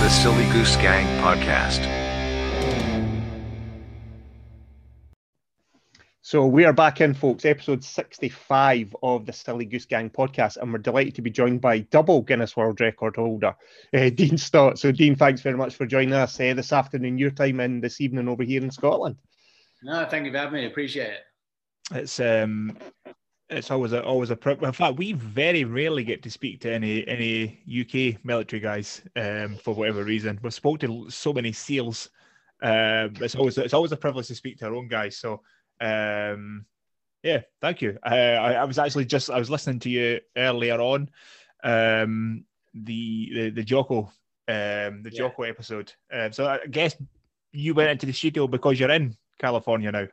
The Silly Goose Gang Podcast. So we are back in, folks, episode 65 of the Silly Goose Gang podcast, and we're delighted to be joined by double Guinness World Record holder, uh, Dean Stott. So, Dean, thanks very much for joining us uh, this afternoon, your time, and this evening over here in Scotland. No, thank you for having me. Appreciate it. It's um, it's always a always a. problem. In fact, we very rarely get to speak to any any UK military guys um, for whatever reason. We've spoke to so many SEALs. Um, it's always it's always a privilege to speak to our own guys. So um, yeah, thank you. I, I, I was actually just I was listening to you earlier on, um, the the the Jocko um the Yeah. Jocko episode. Um, so I guess you went into the studio because you're in California now.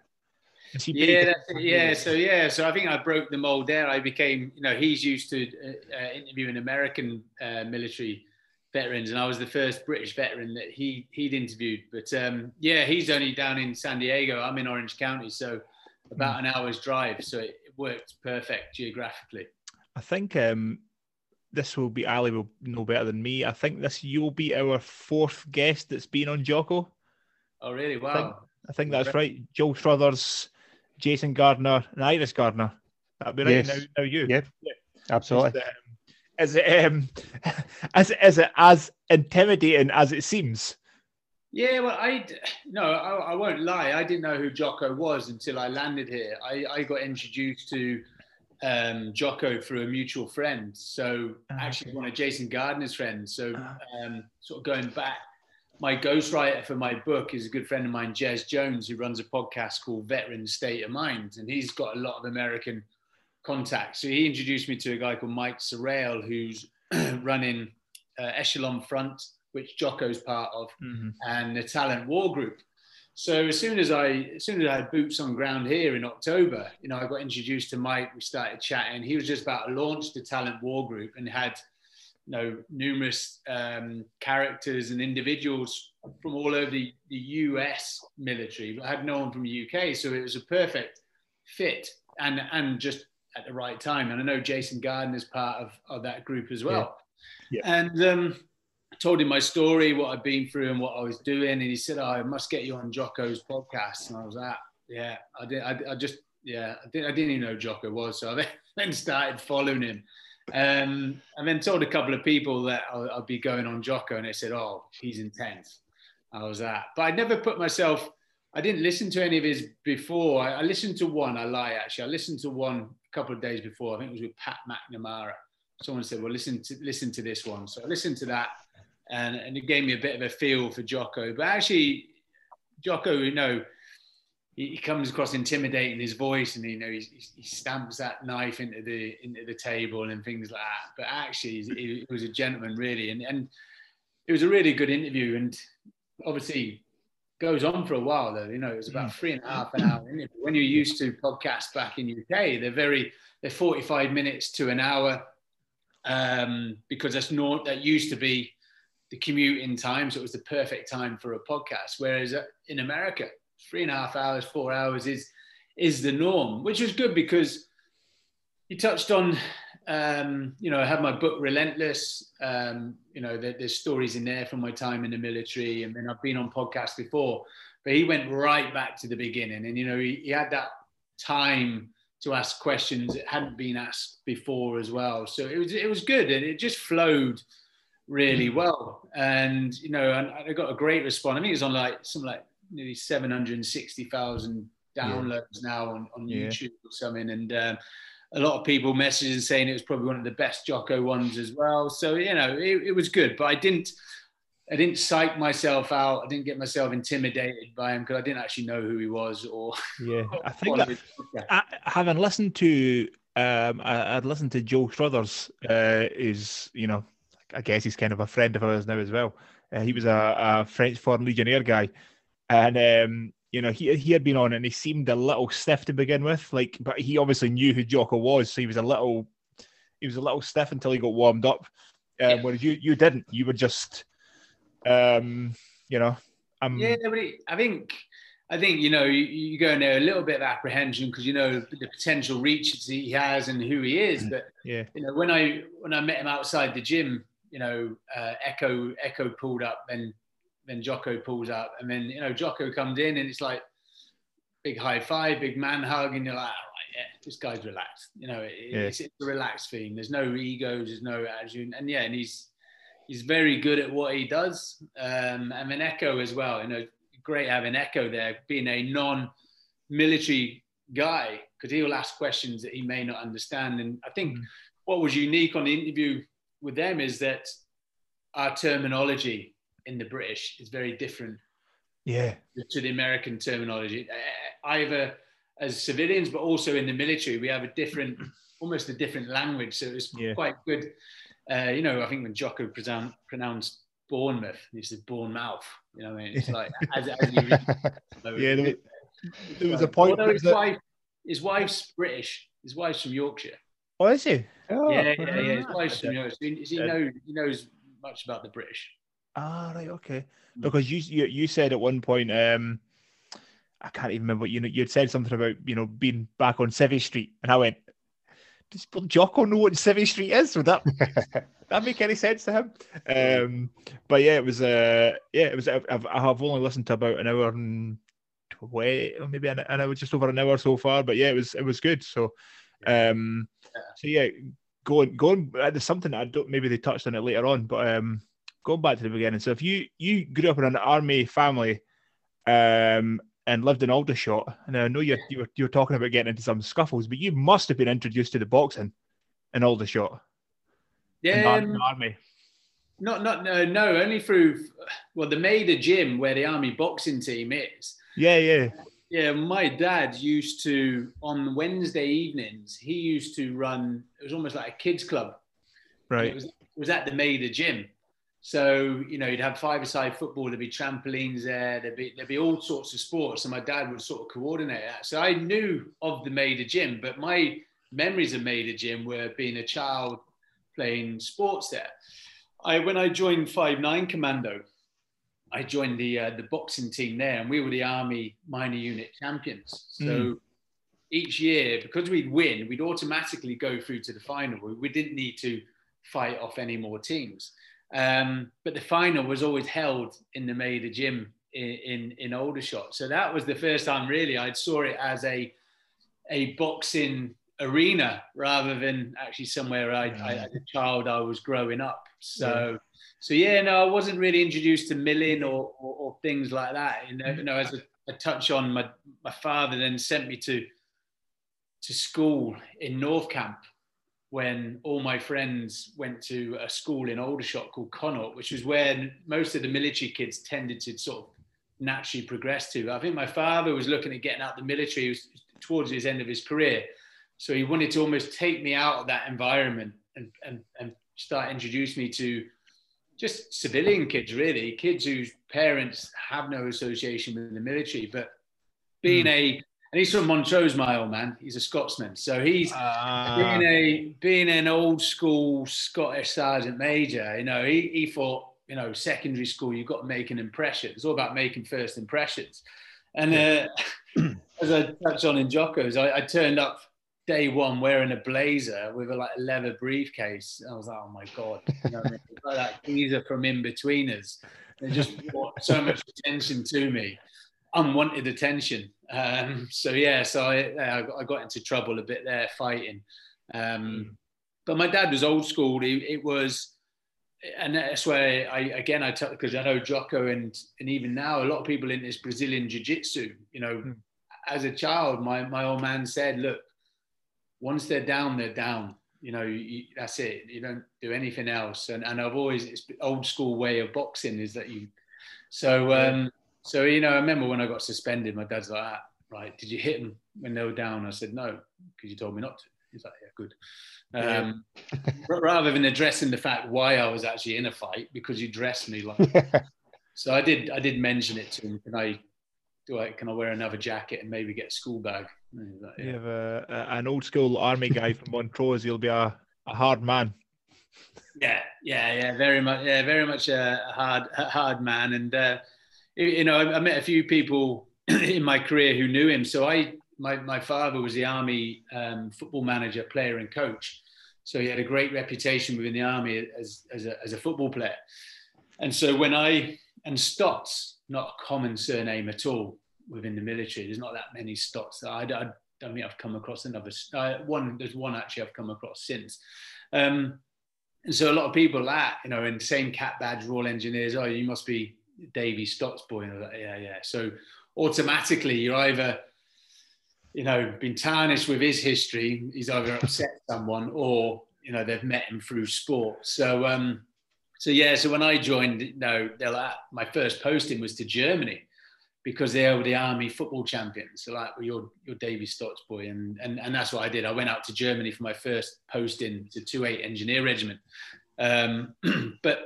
Yeah, that's yeah. So yeah, so I think I broke the mold there. I became, you know, he's used to uh, uh, interviewing American uh, military veterans, and I was the first British veteran that he he'd interviewed. But um, yeah, he's only down in San Diego. I'm in Orange County, so about an hour's drive. So it worked perfect geographically. I think um, this will be Ali will know better than me. I think this you'll be our fourth guest that's been on Jocko. Oh, really? Wow. I think that's right. Joe Struthers, Jason Gardner, and Iris Gardner. That'd be right. Yes. Now, now you. Yeah. Absolutely. Is it, um, is it um, is, is it as intimidating as it seems? Yeah, well, I no, I, I won't lie. I didn't know who Jocko was until I landed here. I, I got introduced to um, Jocko through a mutual friend. So Ah, actually, okay. one of Jason Gardner's friends. So Ah. um, sort of going back, my ghostwriter for my book is a good friend of mine, Jez Jones, who runs a podcast called Veteran State of Mind, and he's got a lot of American contacts. So he introduced me to a guy called Mike Sarraille, who's running uh, Echelon Front, which Jocko's part of and the talent war group. So as soon as I as soon as I had boots on ground here in October, you know, I got introduced to Mike. We started chatting. He was just about to launch the talent war group and had you know numerous um, characters and individuals from all over the, the US military, but I had no one from the UK. So it was a perfect fit and and just at the right time. And I know Jason Gardner is part of, of that group as well. Yeah. And um, I told him my story, what I'd been through, and what I was doing. And he said, oh, "I must get you on Jocko's podcast." And I was like, "Yeah, I did. I, I just, yeah, I didn't, I didn't even know Jocko was." So I then started following him, um, and then told a couple of people that I'll, be going on Jocko, and they said, "Oh, he's intense." I was that, but I never put myself. I didn't listen to any of his before. I, I listened to one. I lie, actually. I listened to one a couple of days before. I think it was with Pat McNamara. Someone said, "Well, listen to listen to this one." So I listened to that, and, and it gave me a bit of a feel for Jocko. But actually, Jocko, you know, he, he comes across intimidating. His voice, and you know, he, he stamps that knife into the into the table and things like that. But actually, he, was a gentleman, really, and and it was a really good interview. And obviously, goes on for a while though. You know, it was about three and a half an hour interview. When you're used to podcasts back in UK, they're very they're 45 minutes to an hour um, because that's not that used to be the commuting time, so it was the perfect time for a podcast. Whereas uh, in America, three and a half hours, four hours is is the norm, which was good because you touched on. Um, you know, I have my book Relentless. Um, you know, there, there's stories in there from my time in the military, and then I've been on podcasts before. But he went right back to the beginning, and you know, he, he had that time to ask questions that hadn't been asked before as well. So it was it was good, and it just flowed really well. And you know, and I got a great response. I think was on like something like nearly seven hundred and sixty thousand downloads now on, on Yeah. YouTube or something, and. Um, a lot of people messaging saying it was probably one of the best Jocko ones as well. So you know, it, it was good, but I didn't, I didn't psych myself out. I didn't get myself intimidated by him because I didn't actually know who he was or. Yeah, I think that. I, having listened to um, I, I'd listened to Joe Struthers, uh, is you know, I guess he's kind of a friend of ours now as well. Uh, he was a, a French Foreign Legionnaire guy, and um, you know, he he had been on and he seemed a little stiff to begin with, like, but he obviously knew who Jocko was, so he was a little, he was a little stiff until he got warmed up. Um, Yeah. Whereas you you didn't, you were just, um, you know, um, Yeah, but it, I think I think you know you, you go in there a little bit of apprehension because you know the potential reaches he has and who he is. But Yeah. you know when I when I met him outside the gym, you know uh, Echo Echo pulled up, then then Jocko pulls up, and then you know Jocko comes in and it's like big high five, big man hug, and you're like, all right, yeah, this guy's relaxed. You know, it, Yeah. it's, it's a relaxed theme. There's no egos, there's no attitude, and yeah, and he's he's very good at what he does. Um, and then Echo as well. You know, great having Echo there, being a non-military guy, because he'll ask questions that he may not understand. And I think Mm. what was unique on the interview with them is that our terminology in the British is very different Yeah. to the American terminology, Uh, either as civilians, but also in the military, we have a different, almost a different language. So it's Yeah. quite good. Uh, you know, I think when Jocko pronoun- pronounced Bournemouth, he said Bournemouth. You know, what I mean, it's like as, as you read, Yeah, there it- There was a point. Although his was a- wife, his wife's British. His wife's from Yorkshire. oh, is he? Oh, yeah, yeah, yeah. His wife's from okay. Yorkshire. He, he Uh, knows he knows much about the British. Ah, right, okay. Mm. Because you you, you said at one point, um, I can't even remember. You know, you'd said something about you know being back on Civvy Street, and I went, "Does Jocko know what Civvy Street is?" Would that that make any sense to him? Um, but yeah, it was. Uh, yeah, it was. I've, I've only listened to about an hour and twenty, or maybe an, an hour, just over an hour so far. But yeah, it was it was good. So, um, so yeah, going going. uh, There's something I don't. Maybe they touched on it later on, but um, going back to the beginning. So if you you grew up in an army family, um, and lived in Aldershot, and I know you you were you were talking about getting into some scuffles, but you must have been introduced to the boxing in Aldershot. in the Yeah, um, the army. Not, not, no, no, only through, well, the Maida gym where the army boxing team is. Yeah, yeah. Yeah, my dad used to, on Wednesday evenings, he used to run, it was almost like a kids club. And It Right. was, it was at the Maida gym. So, you know, you'd have five-a-side football, there'd be trampolines there, there'd be, there'd be all sorts of sports. And my dad would sort of coordinate that. So I knew of the Maida gym, but my memories of Maida gym were being a child playing sports there. I when I joined Five Nine Commando, I joined the uh, the boxing team there, and we were the Army minor unit champions. So Mm. each year, because we'd win, we'd automatically go through to the final. We, we didn't need to fight off any more teams. Um, but the final was always held in the Maida gym in, in in Aldershot. So that was the first time really I saw it as a a boxing arena rather than actually somewhere I, I as a child I was growing up. So so yeah, no, I wasn't really introduced to milling or, or, or things like that. You know, you know as a, a touch on my my father then sent me to to school in North Camp when all my friends went to a school in Aldershot called Connaught, which was where most of the military kids tended to sort of naturally progress to. I think my father was looking at getting out the military. He was towards his end of his career. So he wanted to almost take me out of that environment and, and, and start introducing me to just civilian kids, really, kids whose parents have no association with the military. But being hmm. a, and he's from Montrose, my old man, he's a Scotsman. So he's, Ah, being a being an old school Scottish sergeant major, you know, he, he thought, you know, secondary school, you've got to make an impression. It's all about making first impressions. And uh, as I touched on in Jocko's, I, I turned up day one wearing a blazer with a like a leather briefcase. I was like, oh my god, you know, I mean? It's like that geezer from Inbetweeners. It just brought so much attention to me, unwanted attention. Um, so yeah, so I, I got- I got into trouble a bit there fighting. Um, but my dad was old school. He, it was, and that's where I again I tell because I know Jocko and and even now a lot of people in this Brazilian jiu-jitsu. You know, Hmm. as a child, my my old man said, look, once they're down, they're down. You know, you, that's it. You don't do anything else. And and I've always it's the old school way of boxing is that you. So um, so you know, I remember when I got suspended, my dad's like, ah, right, did you hit them when they were down? I said no, because you told me not to. He's like, yeah, good. Um, r- rather than addressing the fact why I was actually in a fight because you dressed me like. so I did. I did mention it to him. Can I do I can I wear another jacket and maybe get a school bag? And he's like, you have a, a- an old school army guy from Montrose. He'll be a, a hard man. Yeah, yeah, yeah, very much, yeah, very much a hard, a hard man. And uh, you know, I, I met a few people in my career who knew him. So I, my, my father was the army um, football manager, player, and coach. So he had a great reputation within the army as, as, a, as a football player. And so when I, and Stott's not a common surname at all within the military. There's not that many Stotts. I, I don't think I've come across another uh, one. There's one actually I've come across since. Um, and so a lot of people that, you know, in same cat badge, Royal Engineers, oh, you must be Davy Stott's boy. And I was like, yeah, yeah. So automatically you're either, you know, been tarnished with his history. He's either upset someone or, you know, they've met him through sport. So, um, so yeah, so when I joined, you know, like, my first posting was to Germany because they were the army football champions. So like, well, you're, you're Davy Stott's boy. And, and, and that's what I did. I went out to Germany for my first posting to 2-8 Engineer Regiment. Um, but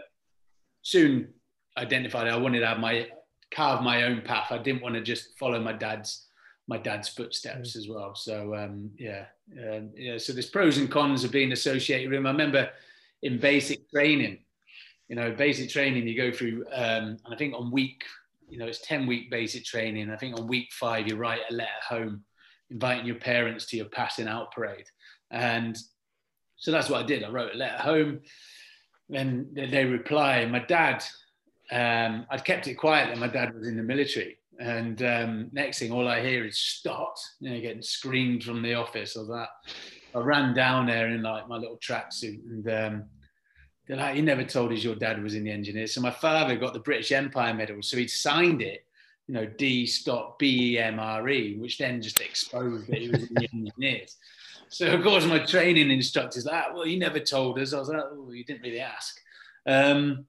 soon identified I wanted to have my carve my own path. I didn't want to just follow my dad's my dad's footsteps mm. as well. So um, yeah, um, yeah. So there's pros and cons of being associated with him. I remember in basic training, you know, basic training you go through, um, and I think on week, you know, it's ten week basic training. I think on week five you write a letter home, inviting your parents to your passing out parade, and so that's what I did. I wrote a letter home. Then they reply. My dad um, I'd kept it quiet that my dad was in the military. And um, next thing, all I hear is "Stott!" you know, getting screamed from the office or that. I ran down there in like my little tracksuit, and um, they're like, "You never told us your dad was in the engineers." So my father got the British Empire Medal, so he'd signed it, you know, D Stott B E M R E, which then just exposed that he was in the engineers. So of course, my training instructor's like, "Well, you never told us." I was like, "Oh, you didn't really ask." Um,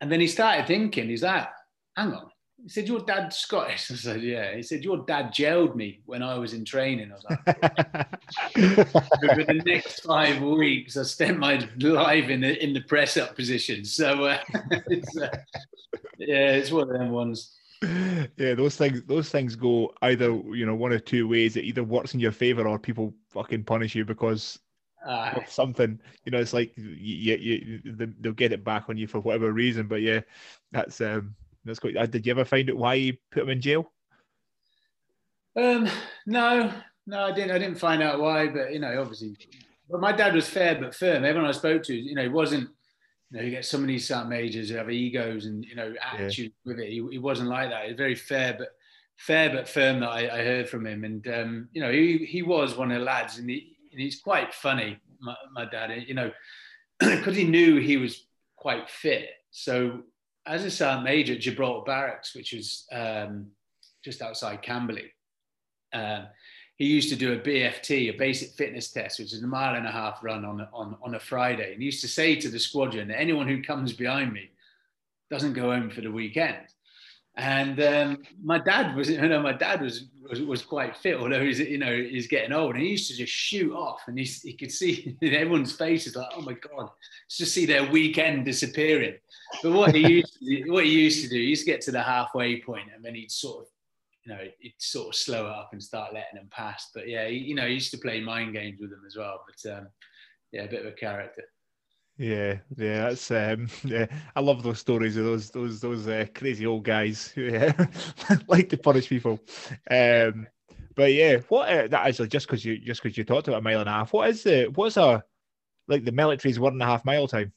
and then he started thinking, he's like, hang on. He said, Your dad's Scottish. I said, Yeah. He said, Your dad jailed me when I was in training. I was like, For the next five weeks, I spent my life in the in the press up position. So uh, it's, uh, yeah, it's one of them ones. Yeah, those things those things go either, you know, one or two ways. It either works in your favor or people fucking punish you because uh, something. You know, it's like you, you, you, they'll get it back on you for whatever reason. But yeah, that's um, that's quite. Uh, did you ever find out why you put him in jail? Um, no, no, I didn't. I didn't find out why, but you know, obviously, but my dad was fair but firm. Everyone I spoke to, you know, he wasn't. You know, you get some of these majors who have egos and you know attitude yeah. with it. He, he wasn't like that. He was very fair, but fair but firm that I, I heard from him. And um, you know, he he was one of the lads, and he, he's quite funny, my, my dad, you know, because he knew he was quite fit. So as a sergeant major at Gibraltar Barracks, which was um, just outside Camberley, um, he used to do a BFT, a basic fitness test, which is a mile and a half run on on, on a Friday. And he used to say to the squadron, anyone who comes behind me doesn't go home for the weekend. And um, my dad was, you know, my dad was, was, was quite fit, although he's, you know, he's getting old. And he used to just shoot off, and he, he could see everyone's faces like, oh my god, just see their weekend disappearing. But what he used, to do, what he used to do, he used to get to the halfway point, and then he'd sort of, you know, he'd sort of slow it up and start letting them pass. But yeah, he, you know, he used to play mind games with them as well. But um, yeah, a bit of a character. Yeah, yeah, that's um, yeah. I love those stories of those those those uh, crazy old guys who yeah, like to punish people. Um, but yeah, what uh, that actually just because you just because you talked about a mile and a half, what is the what's a like the military's one and a half mile time?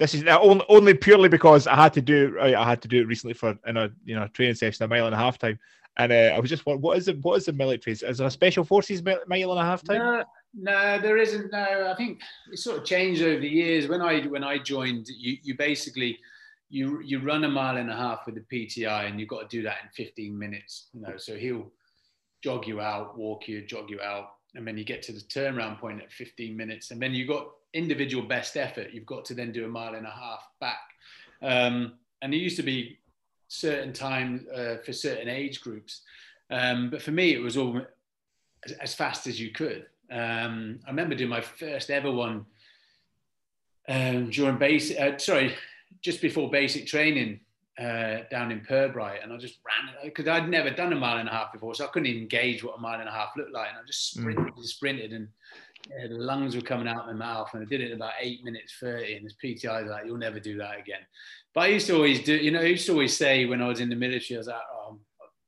This is only, only purely because I had to do. I had to do it recently for in a you know training session, a mile and a half time, and uh, I was just wondering what is it? What is the military? Is it a special forces mile and a half time? No, no, there isn't. No, I think it's sort of changed over the years. When I when I joined, you you basically you you run a mile and a half with the PTI, and you've got to do that in 15 minutes. You know, so he'll jog you out, walk you, jog you out, and then you get to the turnaround point at 15 minutes, and then you have got individual best effort. You've got to then do a mile and a half back. Um, and it used to be certain time uh, for certain age groups, um, but for me, it was all as fast as you could. Um, I remember doing my first ever one um, during basic, uh, sorry, just before basic training uh, down in Pirbright, and I just ran because I'd never done a mile and a half before, so I couldn't even gauge what a mile and a half looked like, and I just mm. sprinted, mm. sprinted, and yeah, the lungs were coming out of my mouth, and I did it in about eight minutes thirty, and this PTI was like, "You'll never do that again." But I used to always do, you know, I used to always say when I was in the military, I was like, "Oh,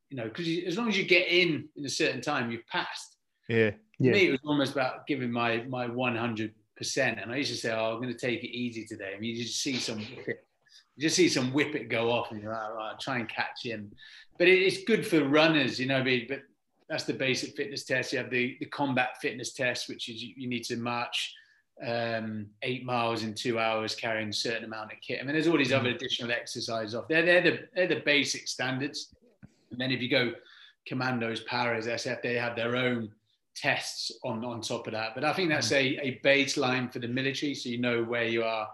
you know, because as long as you get in in a certain time, you've passed. Yeah. For Yeah. me, it was almost about giving my my 100 percent, and I used to say, "Oh, I'm going to take it easy today." I mean, you just see some whip it, you just see some whip it go off, and you're like, "All right, I'll try and catch him." But it, it's good for runners, you know. I mean? But that's the basic fitness test. You have the the combat fitness test, which is you, you need to march um, eight miles in two hours, carrying a certain amount of kit. I mean, there's all these other additional exercises off. They're they're the they're the basic standards. And then if you go commandos, paras, SF, they have their own tests on on top of that. But I think that's a, a baseline for the military, so you know where you are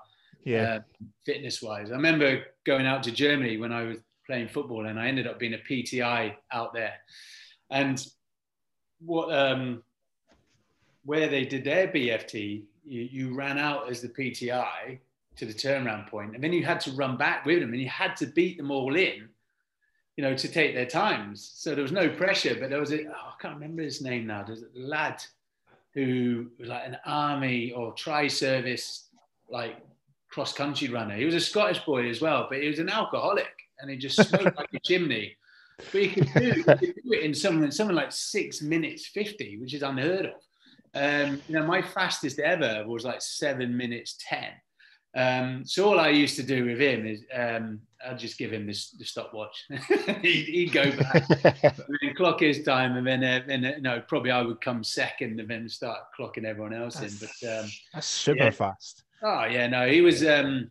Yeah. uh, fitness wise. I remember going out to Germany when I was playing football, and I ended up being a PTI out there. And what um, where they did their BFT, you, you ran out as the PTI to the turnaround point, and then you had to run back with them, and you had to beat them all in, you know, to take their times. So there was no pressure, but there was a oh, I can't remember his name now. There's a lad who was like an army or tri-service like cross country runner. He was a Scottish boy as well, but he was an alcoholic and he just smoked like a chimney. But he could do, he could do it in something, something like six minutes 50, which is unheard of. Um, you know, my fastest ever was like seven minutes 10. Um, so all I used to do with him is um, I'd just give him this the stopwatch. he'd, he'd go back and then clock his time, and then, uh, then uh, no, probably I would come second, and then start clocking everyone else in. But um, That's super Yeah. fast. Oh yeah, no, he was. Um,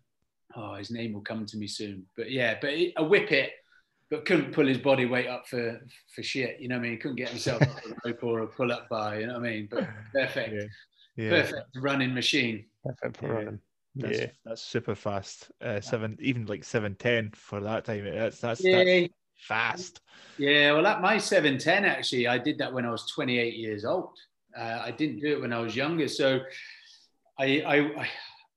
oh, his name will come to me soon. But yeah, but he, a whip it, but couldn't pull his body weight up for for shit. You know what I mean? He couldn't get himself up a rope or a pull up bar. You know what I mean? But perfect, Yeah. Yeah. perfect running machine. Perfect for Yeah. running. That's, Yeah. that's super fast. Uh, seven, even like seven ten for that time. That's that's, Yeah, that's fast. yeah. Well, at my seven ten actually, I did that when I was twenty eight years old. Uh, I didn't do it when I was younger. So, I I. I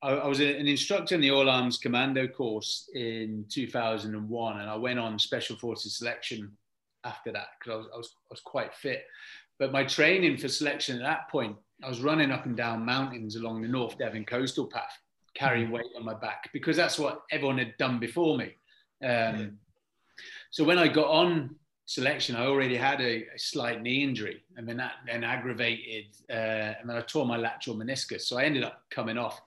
I was an instructor in the All Arms Commando course in 2001, and I went on Special Forces selection after that because I was, I, was, I was quite fit. But my training for selection at that point, I was running up and down mountains along the North Devon coastal path, carrying weight on my back because that's what everyone had done before me. Um, So when I got on selection, I already had a, a slight knee injury, and then that then aggravated, uh, and then I tore my lateral meniscus. So I ended up coming off.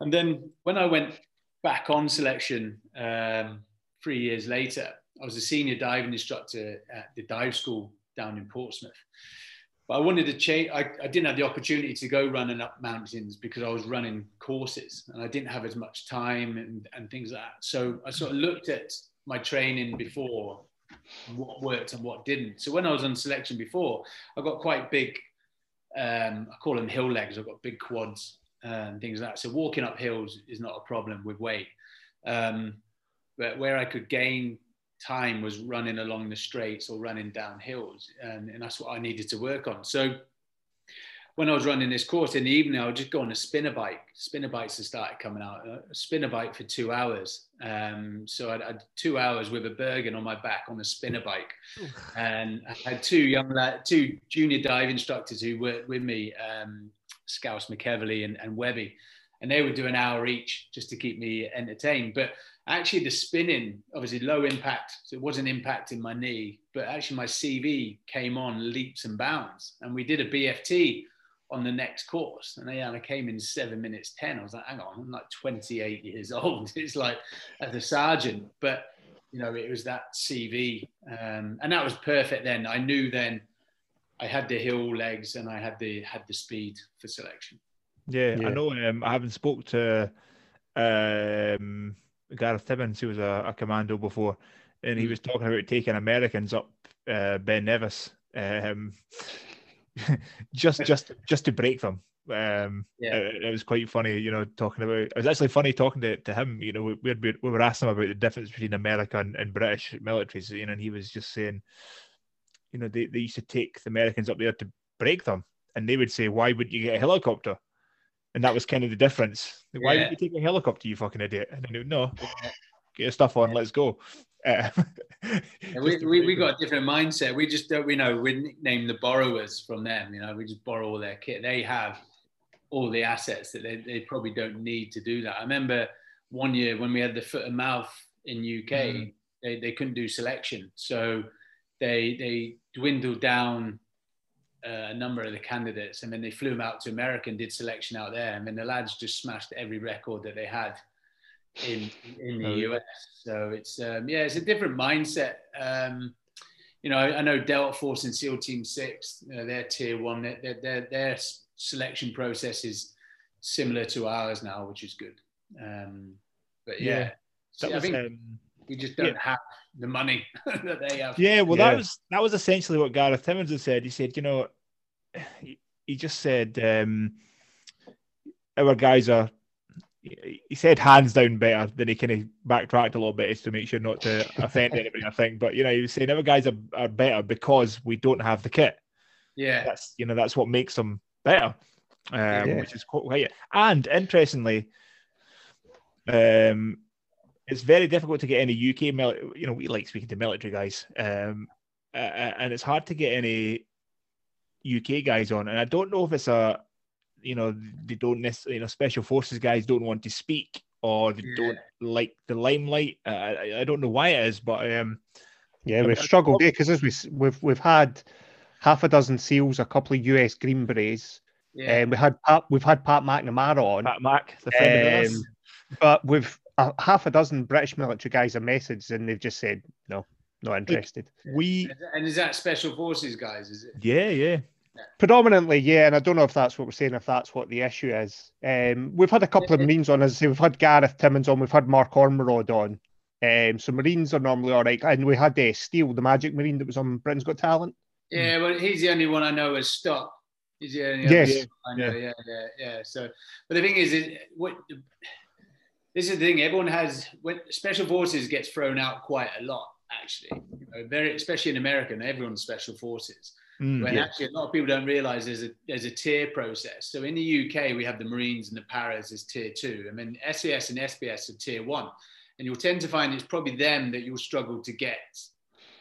And then when I went back on selection um, three years later, I was a senior diving instructor at the dive school down in Portsmouth. But I wanted to change. I, I didn't have the opportunity to go running up mountains because I was running courses and I didn't have as much time and, and things like that. So I sort of looked at my training before, what worked and what didn't. So when I was on selection before, I got quite big. Um, I call them hill legs. I've got big quads and things like that. So walking up hills is not a problem with weight. Um, but where I could gain time was running along the straights or running down hills, and, and that's what I needed to work on. So when I was running this course in the evening, I would just go on a spinner bike. Spinner bikes had started coming out. A spinner bike for two hours. Um, so I had two hours with a Bergen on my back on a spinner bike, and I had two young lad, two junior dive instructors who worked with me, um, Scouse McEverly and, and Webby, and they would do an hour each just to keep me entertained. But actually, the spinning, obviously low impact, so it wasn't impacting my knee, but actually my CV came on leaps and bounds, and we did a BFT on the next course, and yeah, I came in seven minutes ten. I was like, hang on, I'm like 28 years old. It's like as a sergeant, but you know, it was that CV, um, and that was perfect. Then I knew then I had the hill legs and I had the had the speed for selection. Yeah, Yeah. I know. Um, I haven't spoke to um, Gareth Timmins, who was a, a commando before, and he Mm. was talking about taking Americans up uh, Ben Nevis, um, just just just to break them. Um, Yeah. it, it was quite funny, you know, talking about. It was actually funny talking to, to him. You know, we we, we we were asking him about the difference between America and, and British militaries, you know, and he was just saying, you know, they, they used to take the Americans up there to break them, and they would say, "Why wouldn't you get a helicopter?" And that was kind of the difference. Why Yeah. would you take a helicopter, you fucking idiot? And then they would, no, get your stuff on, let's go. Uh, we, we, we got a different mindset. We just don't, we know, we nickname the borrowers from them. You know, we just borrow all their kit. They have all the assets that they, they probably don't need to do that. I remember one year when we had the foot and mouth in UK, Mm. they, they couldn't do selection. So they they dwindled down a number of the candidates, and then they flew them out to America and did selection out there, and then the lads just smashed every record that they had in in the Oh, US. So it's um, yeah, it's a different mindset. Um, you know, I, I know Delta Force and SEAL Team Six, you know, they're tier one. Their, their, their, selection process is similar to ours now, which is good. Um, but yeah, Yeah, That I think we just don't yeah. have the money that they have. Yeah, well, Yeah. that was that was essentially what Gareth Timmins had said. He said, you know, he, he just said um, our guys are. He he said hands down better. Then he kind of backtracked a little bit as to make sure not to offend anybody. I think, but you know, he was saying our guys are, are better because we don't have the kit. Yeah, That's you know that's what makes them better, um, Yeah. which is quite. And interestingly, um, it's very difficult to get any UK. Mil- you know, we like speaking to military guys, um, uh, and it's hard to get any UK guys on. And I don't know if it's a, you know, they don't necessarily, you know, special forces guys don't want to speak or they Yeah. don't like the limelight. Uh, I, I don't know why it is, but um, Yeah, I we've mean, struggled because as we we've we've had half a dozen seals, a couple of US Green Berets, yeah, and we had Pat, we've had Pat McNamara on, Pat Mac, the friend of ours. Um, but we've a half a dozen British military guys have messaged and they've just said no, not interested. we, and is that special forces guys? Is it? yeah, yeah. Predominantly, yeah, and I don't know if that's what we're saying, if that's what the issue is. Um, we've had a couple of Yeah. Marines on, as I say, we've had Gareth Timmins on, we've had Mark Ormerod on. Um, so Marines are normally all right, and we had uh, Steele, the Magic Marine that was on Britain's Got Talent. Yeah, well, he's the only one I know has stopped. He's the only Yes. other I know. Yeah, yeah, yeah. So, but the thing is, it, what this is the thing. Everyone has when special forces gets thrown out quite a lot. Actually, you know, very especially in America, and everyone's special forces. Mm, when yeah. actually a lot of people don't realize there's a there's a tier process. So in the UK, we have the Marines and the Paras as tier two, and then SAS and SBS are tier one. And you'll tend to find it's probably them that you'll struggle to get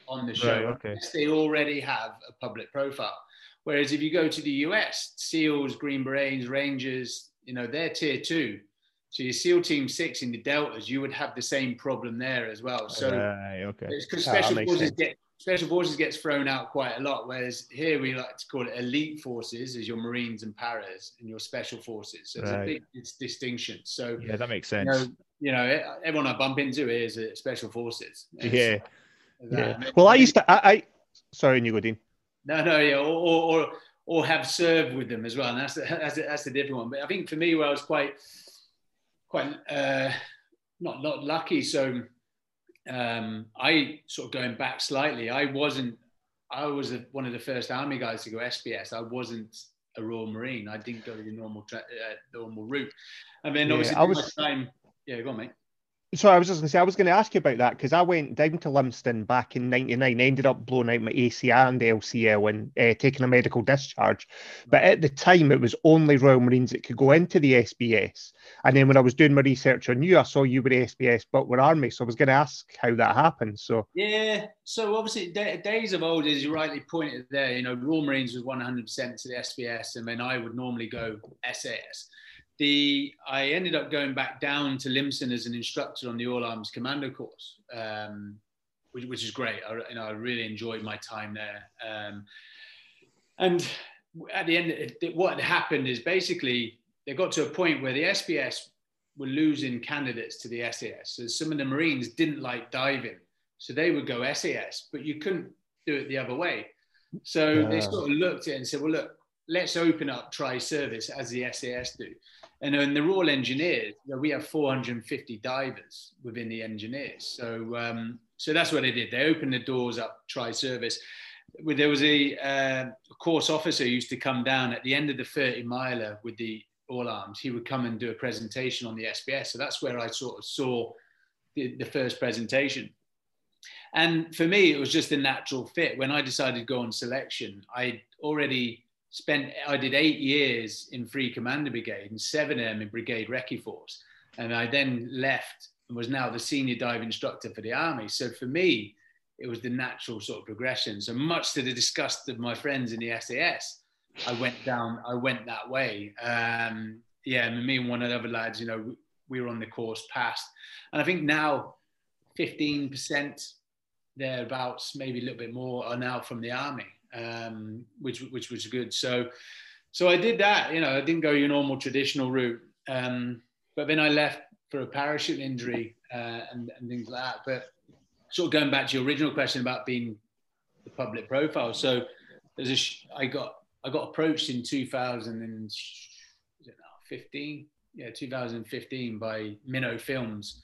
on the show. Right, okay. unless They already have a public profile. Whereas if you go to the US, SEALs, Green Berets, Rangers, you know, they're tier two. So your SEAL Team Six in the Deltas, you would have the same problem there as well. So Right, okay. because Ah, special makes forces get special forces gets thrown out quite a lot, whereas here we like to call it elite forces, as your Marines and Paras, and your special forces. So it's a big it's distinction. So Yeah, that makes you sense. know, you know, everyone I bump into is uh, special forces. It's- yeah. Yeah. Well, I used to, I, I sorry, you go, Dean. No, no, yeah, or, or, or, have served with them as well. And that's the, that's, that's the different one. But I think for me, where I was quite, quite uh, not not lucky. So um, I sort of going back slightly. I wasn't. I was a, one of the first army guys to go SBS. I wasn't a Royal Marine. I didn't go the normal tra- uh, normal route. And then obviously, I was time. Yeah, go on, mate. So I was just going to say, I was going to ask you about that because I went down to Lympstone back in '99, ended up blowing out my ACL and LCL and uh, taking a medical discharge. But at the time, it was only Royal Marines that could go into the SBS. And then when I was doing my research on you, I saw you were SBS but were Army. So I was going to ask how that happened. So Yeah, so obviously da- days of old, as you rightly pointed there, you know, Royal Marines was 100% to the SBS, and then I would normally go SAS. The I ended up going back down to Lympstone as an instructor on the All Arms Commando course, um, which, which is great. I, you know, I really enjoyed my time there. Um, and at the end, it- what happened is basically they got to a point where the SBS were losing candidates to the SAS. So some of the Marines didn't like diving. So they would go SAS, but you couldn't do it the other way. So they Ah. sort of looked at it and said, well, look, let's open up tri service as the SAS do. And in the Royal Engineers, you know, we have 450 divers within the engineers. So, um, so that's what they did. They opened the doors up tri service. There was a, uh, course officer who used to come down at the end of the 30 miler with the all arms. He would come and do a presentation on the SBS. So that's where I sort of saw the, the first presentation. And for me, it was just a natural fit. When I decided to go on selection, I already spent, I did eight years in Free Commando Brigade and seven of them in Brigade Recce Force. And I then left and was now the senior dive instructor for the Army. So for me, it was the natural sort of progression. So much to the disgust of my friends in the SAS, I went down, I went that way. Um, yeah, me and one of the other lads, you know, we, we were on the course past. And I think now 15% thereabouts, maybe a little bit more, are now from the army, um, which which was good. So so I did that. You know, I didn't go your normal traditional route, um, but then I left for a parachute injury uh, and, and things like that. But sort of going back to your original question about being the public profile. So there's a I got I got approached in 2015, yeah, 2015 by Minnow Films,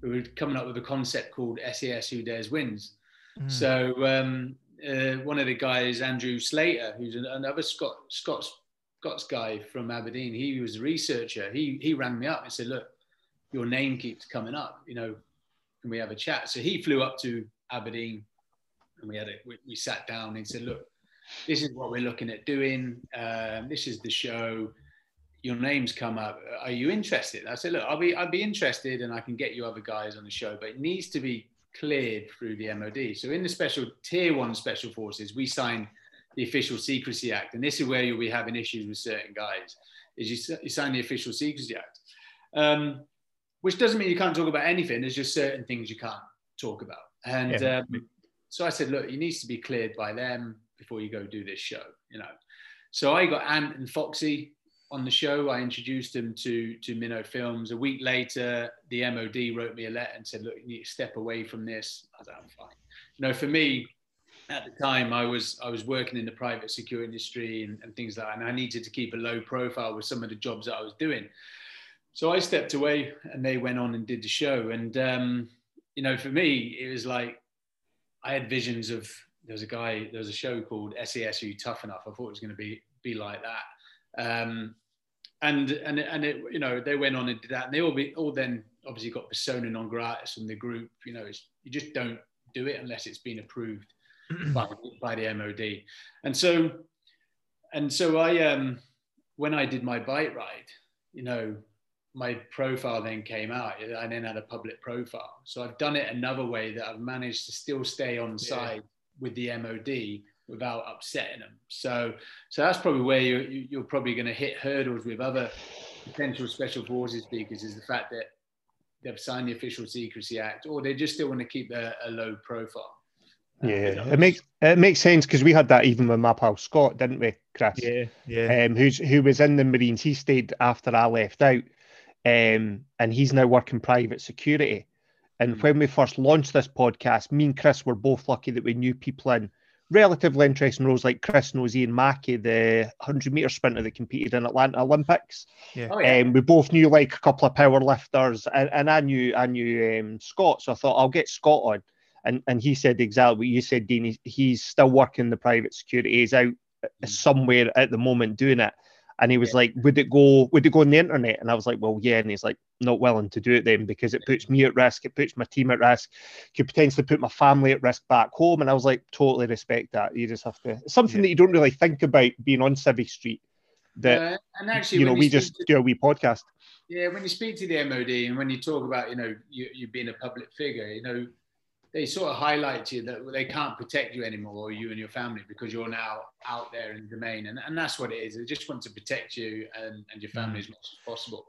who were coming up with a concept called SAS Who Dares Wins. Mm. So um, uh, one of the guys, Andrew Slater, who's another Scot, Scots, Scots guy from Aberdeen, he was a researcher. He he rang me up and said, "Look, your name keeps coming up. You know, can we have a chat?" So he flew up to Aberdeen, and we had a we, we sat down and said, "Look, this is what we're looking at doing. Um, this is the show. Your name's come up. Are you interested? I said, look, I'll be, I'd be interested and I can get you other guys on the show, but it needs to be cleared through the MOD. So in the special tier one special forces, we signed the official secrecy act. And this is where you'll be having issues with certain guys is you, you sign the official secrecy act, um, which doesn't mean you can't talk about anything. There's just certain things you can't talk about. And yeah. um, so I said, look, it needs to be cleared by them before you go do this show, you know. So I got Ant and Foxy on the show. I introduced him to to Minnow Films. A week later, the MOD wrote me a letter and said, "Look, you need to step away from this." I was like, "I'm fine." You know, for me, at the time, I was I was working in the private security industry and, and things like that, and I needed to keep a low profile with some of the jobs that I was doing. So I stepped away, and they went on and did the show. And um, you know, for me, it was like I had visions of there was a guy, there was a show called SESU Tough Enough. I thought it was going to be be like that. Um, and and and it, you know, they went on and did that, and they all be all then obviously got persona non grata from the group. You know, you just don't do it unless it's been approved by, by the MOD. And so, and so I um, when I did my bike ride, you know, my profile then came out. I then had a public profile. So I've done it another way that I've managed to still stay on side with the MOD without upsetting them. So, so that's probably where you're, you're probably going to hit hurdles with other potential special forces speakers is the fact that they've signed the official secrecy act or they just still want to keep a, a low profile. Uh, yeah, it makes it makes sense because we had that even with my pal Scott, didn't we, Chris? Yeah, yeah. Um, who's who was in the Marines? He stayed after I left out, um, and he's now working private security. And mm. when we first launched this podcast, me and Chris were both lucky that we knew people in relatively interesting roles like Chris knows Ian Mackie, the 100 meter sprinter that competed in Atlanta Olympics. Yeah. Oh, yeah. Um, we both knew like a couple of power lifters, and, and I knew I knew um, Scott, so I thought I'll get Scott on. And and he said exactly what you said, Dean. He's, he's still working the private security. He's out mm. somewhere at the moment doing it. And he was yeah. like, "Would it go? Would it go on the internet?" And I was like, "Well, yeah." And he's like, "Not willing to do it then because it puts me at risk. It puts my team at risk. Could potentially put my family at risk back home." And I was like, "Totally respect that. You just have to. It's something yeah. that you don't really think about being on Civvy Street. That uh, and actually, you know, we just to, do a wee podcast. Yeah, when you speak to the MOD and when you talk about, you know, you, you being a public figure, you know, they sort of highlight to you that they can't protect you anymore, or you and your family, because you're now out there in the domain. And, and that's what it is. They just want to protect you and, and your family mm. as much as possible.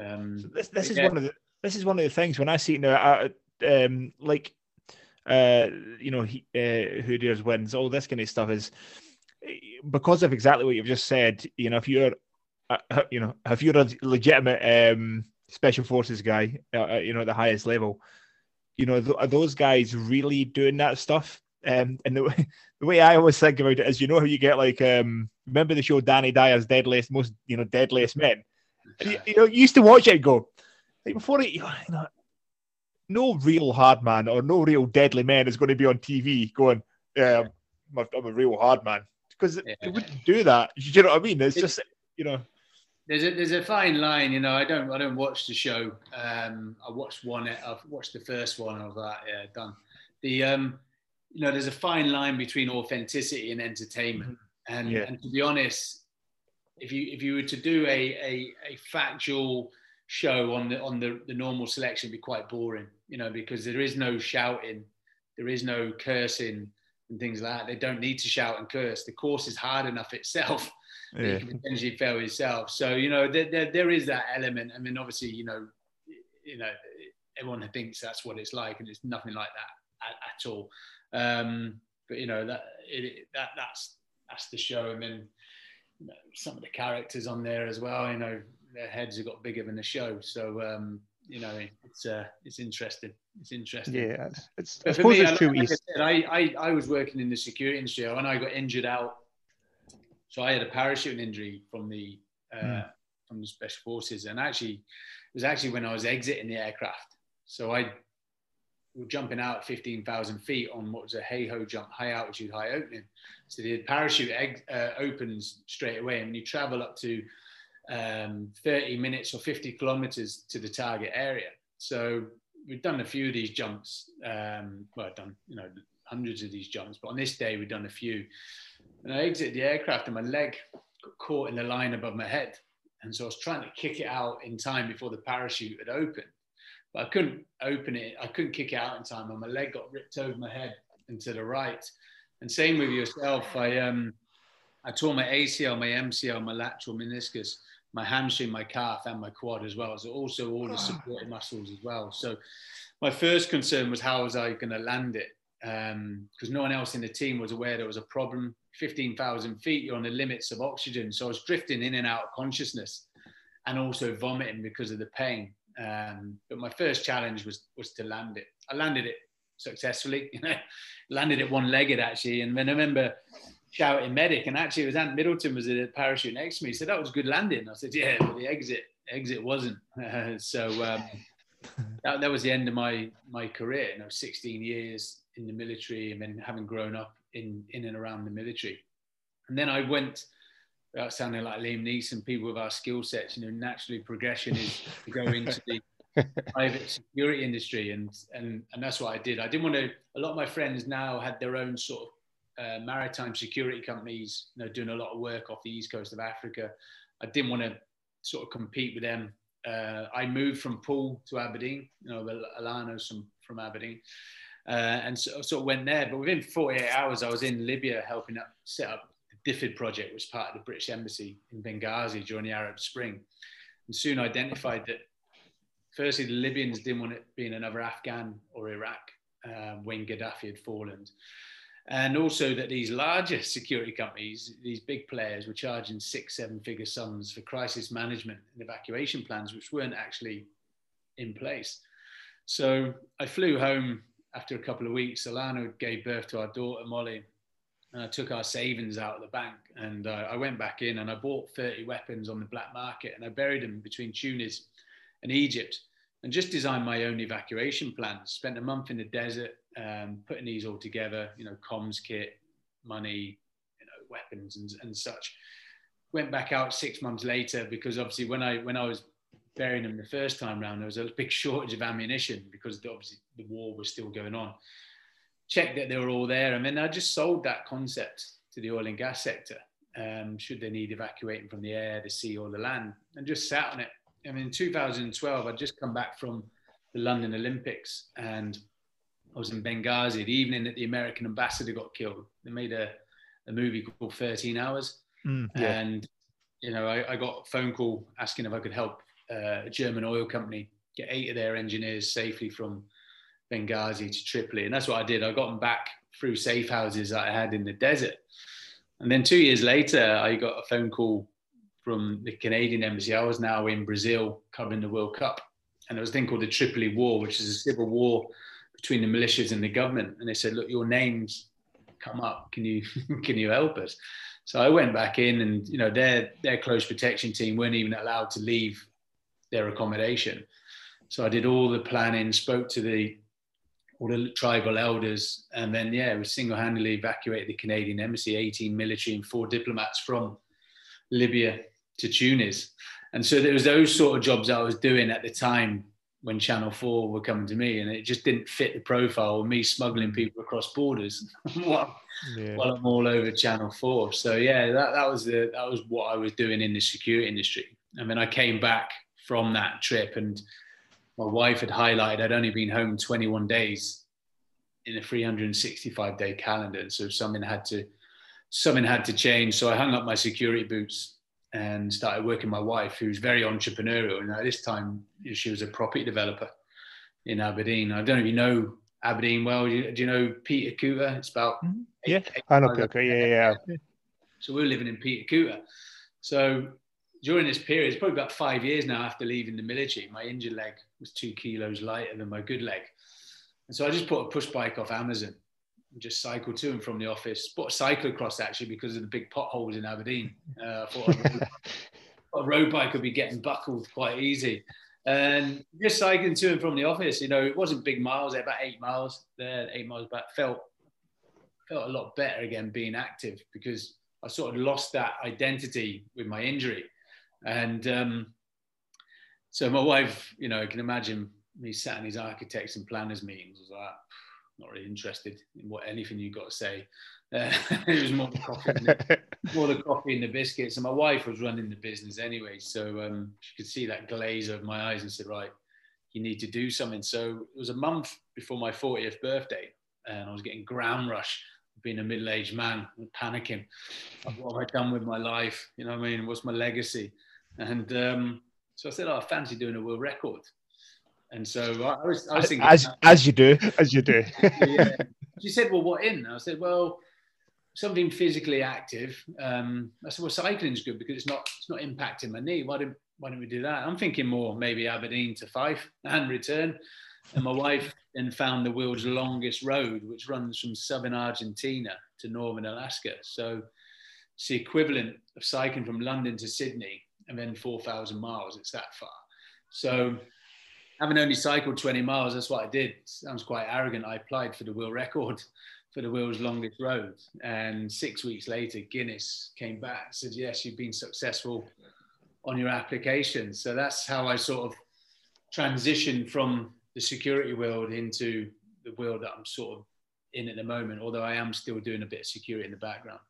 Um, so this this is yeah. one of the this is one of the things when I see now, uh, um, like uh, you know, he, uh, who dares wins, all this kind of stuff is because of exactly what you've just said. You know, if you're, uh, uh you know, if you're a legitimate um, special forces guy, uh, uh you know, at the highest level, you know, th- are those guys really doing that stuff? Um, and the way, the way I always think about it is, you know, how you get like, um, remember the show Danny Dyer's Deadliest, Most, you know, Deadliest Men? You, you, know, you used to watch it and go, like before it, you know, no real hard man or no real deadly man is going to be on TV going, yeah, I'm, I'm a real hard man. Because yeah. they wouldn't do that. You know what I mean? It's, it's just, you know there's a there's a fine line, you know. I don't I don't watch the show. Um, I watched one. I've watched the first one. of that. yeah, done. The um, you know, there's a fine line between authenticity and entertainment. Mm-hmm. And, yeah. and to be honest, if you if you were to do a a, a factual show on the on the, the normal selection, it'd be quite boring, you know, because there is no shouting, there is no cursing and things like that. They don't need to shout and curse. The course is hard enough itself yeah. you can potentially fail yourself. So you know there, there, there is that element. I mean, obviously, you know, you know, everyone thinks that's what it's like, and it's nothing like that at, at all. Um, but you know that it, that that's that's the show, and then you know, some of the characters on there as well. You know, their heads have got bigger than the show, so um, you know it's uh, it's interesting. It's interesting. Yeah, it's. I But for me, it's I, two like I, I, I, I was working in the security industry when I got injured out. So I had a parachuting injury from the uh, Hmm. from the special forces, and actually, it was actually when I was exiting the aircraft. So I we were jumping out at fifteen thousand feet on what was a HAHO jump, high altitude, high opening. So the parachute egg, uh, opens straight away, and when you travel up to um, 30 minutes or 50 kilometers to the target area. So we've done a few of these jumps. Um, well, I've done you know hundreds of these jumps, but on this day we've done a few. And I exited the aircraft, and my leg got caught in the line above my head, and so I was trying to kick it out in time before the parachute had opened, but I couldn't open it. I couldn't kick it out in time, and my leg got ripped over my head and to the right. And same with yourself. I um I tore my ACL, my MCL, my lateral meniscus, my hamstring, my calf, and my quad as well. So also all the supporting muscles as well. So my first concern was how was I going to land it? Because no one else in the team was aware there was a problem. 15,000 feet, you're on the limits of oxygen. So I was drifting in and out of consciousness and also vomiting because of the pain. Um, but my first challenge was was to land it. I landed it successfully. You know, landed it one-legged actually. And then I remember shouting medic, and actually it was Ant Middleton was in a parachute next to me. He said that was a good landing. I said, yeah, but the exit exit wasn't. so um, that, that was the end of my my career. You know, 16 years in the military, and then having grown up in in and around the military. And then I went. Without sounding like Liam Neeson, people with our skill sets, you know, naturally progression is to go into the private security industry, and and and that's what I did. I didn't want to. A lot of my friends now had their own sort of uh, maritime security companies, you know, doing a lot of work off the east coast of Africa. I didn't want to sort of compete with them. Uh, I moved from Poole to Aberdeen. You know, Alana's from from Aberdeen, uh, and so, sort went there. But within 48 hours, I was in Libya helping up set up the DFID project, which was part of the British Embassy in Benghazi during the Arab Spring, and soon identified that firstly the Libyans didn't want it being another Afghan or Iraq um, when Gaddafi had fallen and also that these larger security companies, these big players, were charging six, seven figure sums for crisis management and evacuation plans, which weren't actually in place. So I flew home after a couple of weeks. Alana gave birth to our daughter, Molly, and I took our savings out of the bank. And uh, I went back in and I bought 30 weapons on the black market and I buried them between Tunis and Egypt and just designed my own evacuation plans. Spent a month in the desert, um, putting these all together, you know, comms kit, money, you know, weapons and, and such. Went back out six months later because obviously when I when I was burying them the first time round, there was a big shortage of ammunition because the, obviously the war was still going on. Checked that they were all there, and then I just sold that concept to the oil and gas sector. Um, should they need evacuating from the air, the sea, or the land, and just sat on it I mean, in 2012, I'd just come back from the London Olympics and I was in Benghazi the evening that the American ambassador got killed. They made a, a movie called 13 Hours. Mm, yeah. And, you know, I, I, got a phone call asking if I could help uh, a German oil company get eight of their engineers safely from Benghazi to Tripoli. And that's what I did. I got them back through safe houses that I had in the desert. And then two years later, I got a phone call from the Canadian embassy. I was now in Brazil covering the World Cup. And there was a thing called the Tripoli War, which is a civil war between the militias and the government. And they said, look, your names come up. Can you can you help us? So I went back in and you know their their close protection team weren't even allowed to leave their accommodation. So I did all the planning, spoke to the all the tribal elders, and then yeah, we single-handedly evacuated the Canadian embassy, 18 military and four diplomats from Libya to Tunis. And so there was those sort of jobs I was doing at the time when Channel 4 were coming to me, and it just didn't fit the profile of me smuggling mm. people across borders while, Yeah. while I'm all over Channel 4. So yeah, that, that was the that was what I was doing in the security industry. And then I came back from that trip and my wife had highlighted I'd only been home 21 days in a 365 day calendar. And so something had to something had to change. So I hung up my security boots and started working my wife, who's very entrepreneurial. And at this time, she was a property developer in Aberdeen. I don't know if you know Aberdeen well. Do you, do you know Peterculter? It's about Mhm. Yeah. I know, Coco. Yeah, yeah, yeah. So we were living in Peterculter. So during this period, it's probably about five years now after leaving the military, my injured leg was two kilos lighter than my good leg. And so I just put a push bike off Amazon and just cycled to and from the office. Bought a cyclocross actually because of the big potholes in Aberdeen. Uh, I thought a road, a road bike would be getting buckled quite easy. And just cycling to and from the office, you know, it wasn't big miles, about eight miles there, eight miles back. Felt felt a lot better again being active because I sort of lost that identity with my injury. And um, so my wife, you know, you can imagine me sat in these architects and planners meetings. I was like, not really interested in what anything you got to say. Uh, it was more the coffee, and the, more the coffee and the biscuits. And my wife was running the business anyway, so um, she could see that glaze over my eyes and said, "Right, you need to do something." So it was a month before my 40th birthday, and I was getting ground rush being a middle-aged man panicking. What have I done with my life? You know what I mean? What's my legacy? And um, so I said, oh, I fancy doing a world record. And so I was, I was thinking, As as you do. As you do. yeah. She said, well, what in? I said, well, something physically active. Um, I said, well, cycling's good because it's not, it's not impacting my knee. Why don't, why don't we do that? I'm thinking more maybe Aberdeen to Fife and return. And my wife then found the world's longest road, which runs from southern Argentina to northern Alaska. So it's the equivalent of cycling from London to Sydney and then 4,000 miles. It's that far. So having only cycled 20 miles, that's what I did. Sounds quite arrogant. I applied for the world record for the world's longest road. And six weeks later, Guinness came back, said, yes, you've been successful on your application. So that's how I sort of transitioned from the security world into the world that I'm sort of in at the moment, although I am still doing a bit of security in the background.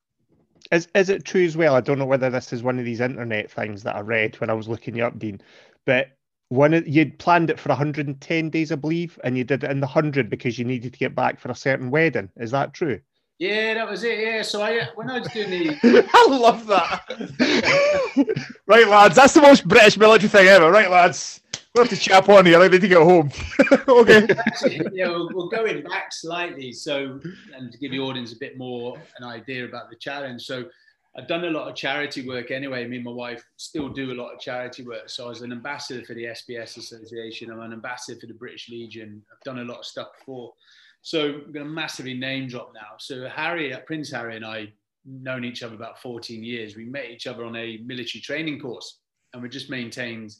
Is, is it true as well? I don't know whether this is one of these internet things that I read when I was looking you up, Dean, but one of, you'd planned it for 110 days, I believe, and you did it in the 100 because you needed to get back for a certain wedding. Is that true? Yeah, that was it. Yeah, so I when I was doing the I love that. right, lads, that's the most British military thing ever. Right, lads, we have to chap on here. I need to get home. okay. Actually, yeah, we're, we're going back slightly. So, and to give the audience a bit more an idea about the challenge. So, I've done a lot of charity work anyway. Me and my wife still do a lot of charity work. So, I was an ambassador for the SBS Association. I'm an ambassador for the British Legion. I've done a lot of stuff before. So, I'm going to massively name drop now. So, Harry, uh, Prince Harry, and I known each other about 14 years. We met each other on a military training course, and we just maintained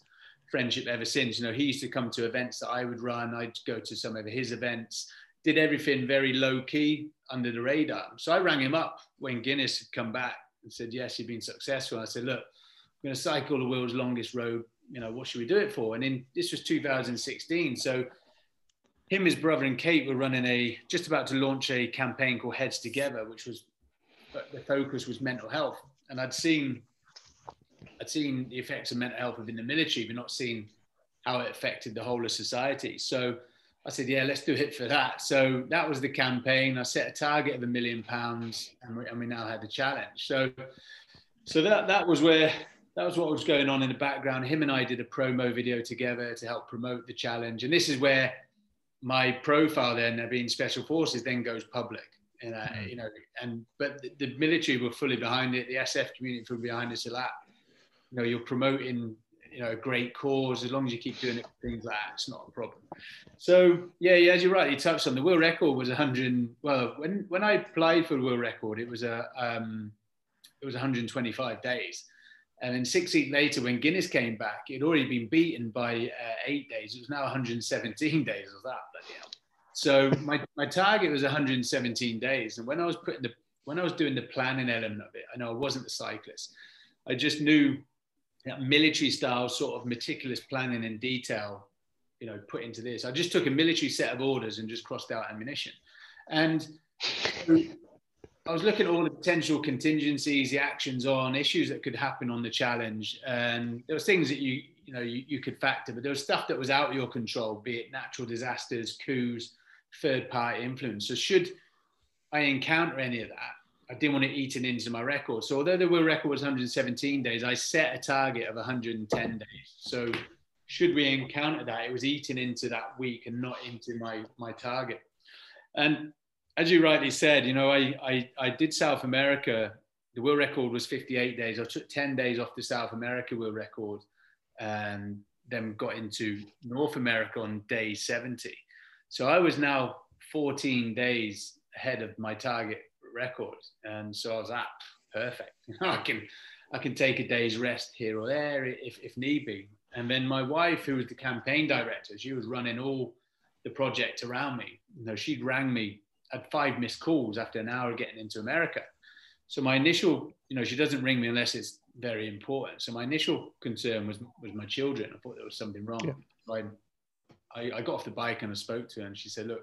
friendship ever since. You know, he used to come to events that I would run. I'd go to some of his events. Did everything very low key under the radar. So I rang him up when Guinness had come back and said, "Yes, you've been successful." I said, "Look, I'm going to cycle the world's longest road. You know, what should we do it for?" And in this was 2016, so him, his brother, and Kate were running a just about to launch a campaign called Heads Together, which was but the focus was mental health. And I'd seen I'd seen the effects of mental health within the military, but not seen how it affected the whole of society. So I said, yeah, let's do it for that. So that was the campaign. I set a target of a million pounds, and we, and we now had the challenge. So, so that that was where that was what was going on in the background. Him and I did a promo video together to help promote the challenge, and this is where my profile then, being special forces, then goes public. And uh, you know, and but the, the military were fully behind it. The SF community were behind us a lot you know you're promoting you know a great cause as long as you keep doing it things like that it's not a problem. So yeah, yeah as you're right you touched on the world record was 100 well when when i applied for the world record it was a um it was 125 days. And then six weeks later when guinness came back it had already been beaten by uh, eight days. It was now 117 days of that bloody hell. so my, my target was 117 days. And when i was putting the when i was doing the planning element of it i know i wasn't a cyclist. I just knew that military style sort of meticulous planning and detail, you know, put into this. I just took a military set of orders and just crossed out ammunition. And I was looking at all the potential contingencies, the actions on issues that could happen on the challenge. And there was things that you, you know, you, you could factor, but there was stuff that was out of your control, be it natural disasters, coups, third party influence. So should I encounter any of that, I didn't want it into my record. So although the world record was 117 days, I set a target of 110 days. So should we encounter that, it was eating into that week and not into my my target. And as you rightly said, you know, I, I, I did South America. The world record was 58 days. I took 10 days off the South America world record and then got into North America on day 70. So I was now 14 days ahead of my target record. And so I was at perfect. I can I can take a day's rest here or there if, if need be. And then my wife, who was the campaign director, she was running all the project around me. You know, she'd rang me at five missed calls after an hour getting into America. So my initial, you know, she doesn't ring me unless it's very important. So my initial concern was was my children. I thought there was something wrong. Yeah. I, I got off the bike and I spoke to her, and she said, "Look,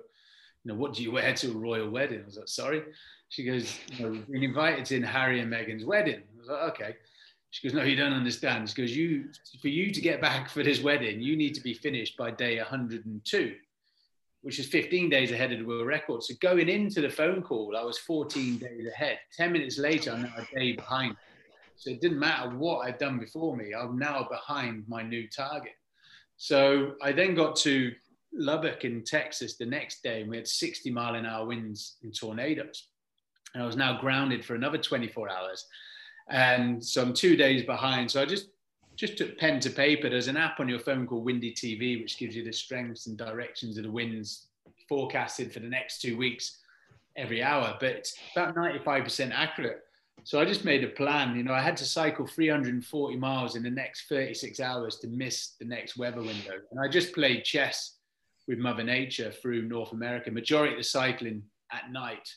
you know, what do you wear to a royal wedding?" I was like, "Sorry." She goes, you know, "Been invited to Harry and Meghan's wedding." I was like, "Okay." She goes, "No, you don't understand." She goes, "You, for you to get back for this wedding, you need to be finished by day 102." which is 15 days ahead of the world record. So going into the phone call, I was 14 days ahead. 10 minutes later, I'm now a day behind. So it didn't matter what I'd done before me, I'm now behind my new target. So I then got to Lubbock in Texas the next day, and we had 60 mile an hour winds and tornadoes. And I was now grounded for another 24 hours. And so I'm two days behind. So I just just took pen to paper. There's an app on your phone called Windy TV, which gives you the strengths and directions of the winds forecasted for the next two weeks every hour, but it's about 95% accurate. So I just made a plan. You know, I had to cycle 340 miles in the next 36 hours to miss the next weather window. And I just played chess with Mother Nature through North America, majority of the cycling at night.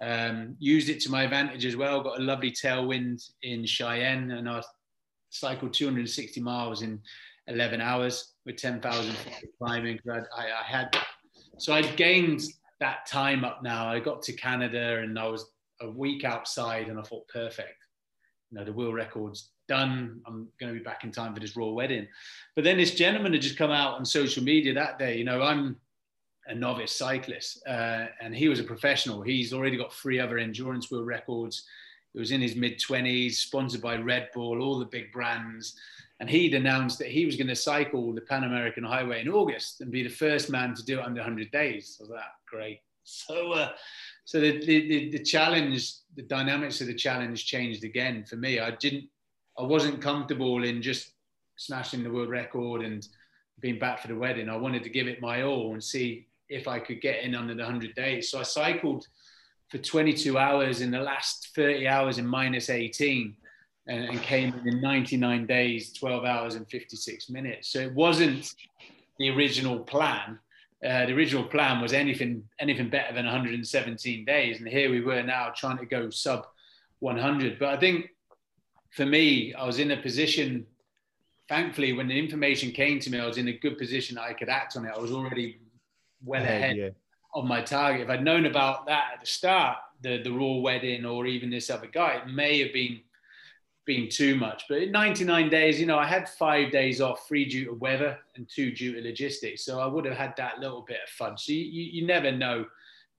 Um, used it to my advantage as well. Got a lovely tailwind in Cheyenne, and I cycled 260 miles in 11 hours with 10,000 climbing. I, I, I had, so I'd gained that time up now. I got to Canada and I was a week outside and I thought, perfect. You know, the world record's done. I'm going to be back in time for this royal wedding. But then this gentleman had just come out on social media that day. You know, I'm a novice cyclist uh, and he was a professional. He's already got three other endurance world records. He was in his mid 20s, sponsored by Red Bull, all the big brands. And he'd announced that he was going to cycle the Pan American Highway in August and be the first man to do it under 100 days. So that great. So, uh, so the, the, the challenge, the dynamics of the challenge changed again for me. I didn't, I wasn't comfortable in just smashing the world record and being back for the wedding. I wanted to give it my all and see if I could get in under the 100 days. So I cycled for 22 hours in the last 30 hours in minus 18 and, and came in in 99 days, 12 hours and 56 minutes. So it wasn't the original plan. Uh, the original plan was anything anything better than 117 days, and here we were now trying to go sub 100. But I think for me, I was in a position. Thankfully, when the information came to me, I was in a good position. I could act on it. I was already well ahead yeah on my target. If I'd known about that at the start, the the royal wedding or even this other guy, it may have been been too much. But in 99 days, you know, I had five days off, three due to weather and two due to logistics. So I would have had that little bit of fun. So you, you, you never know,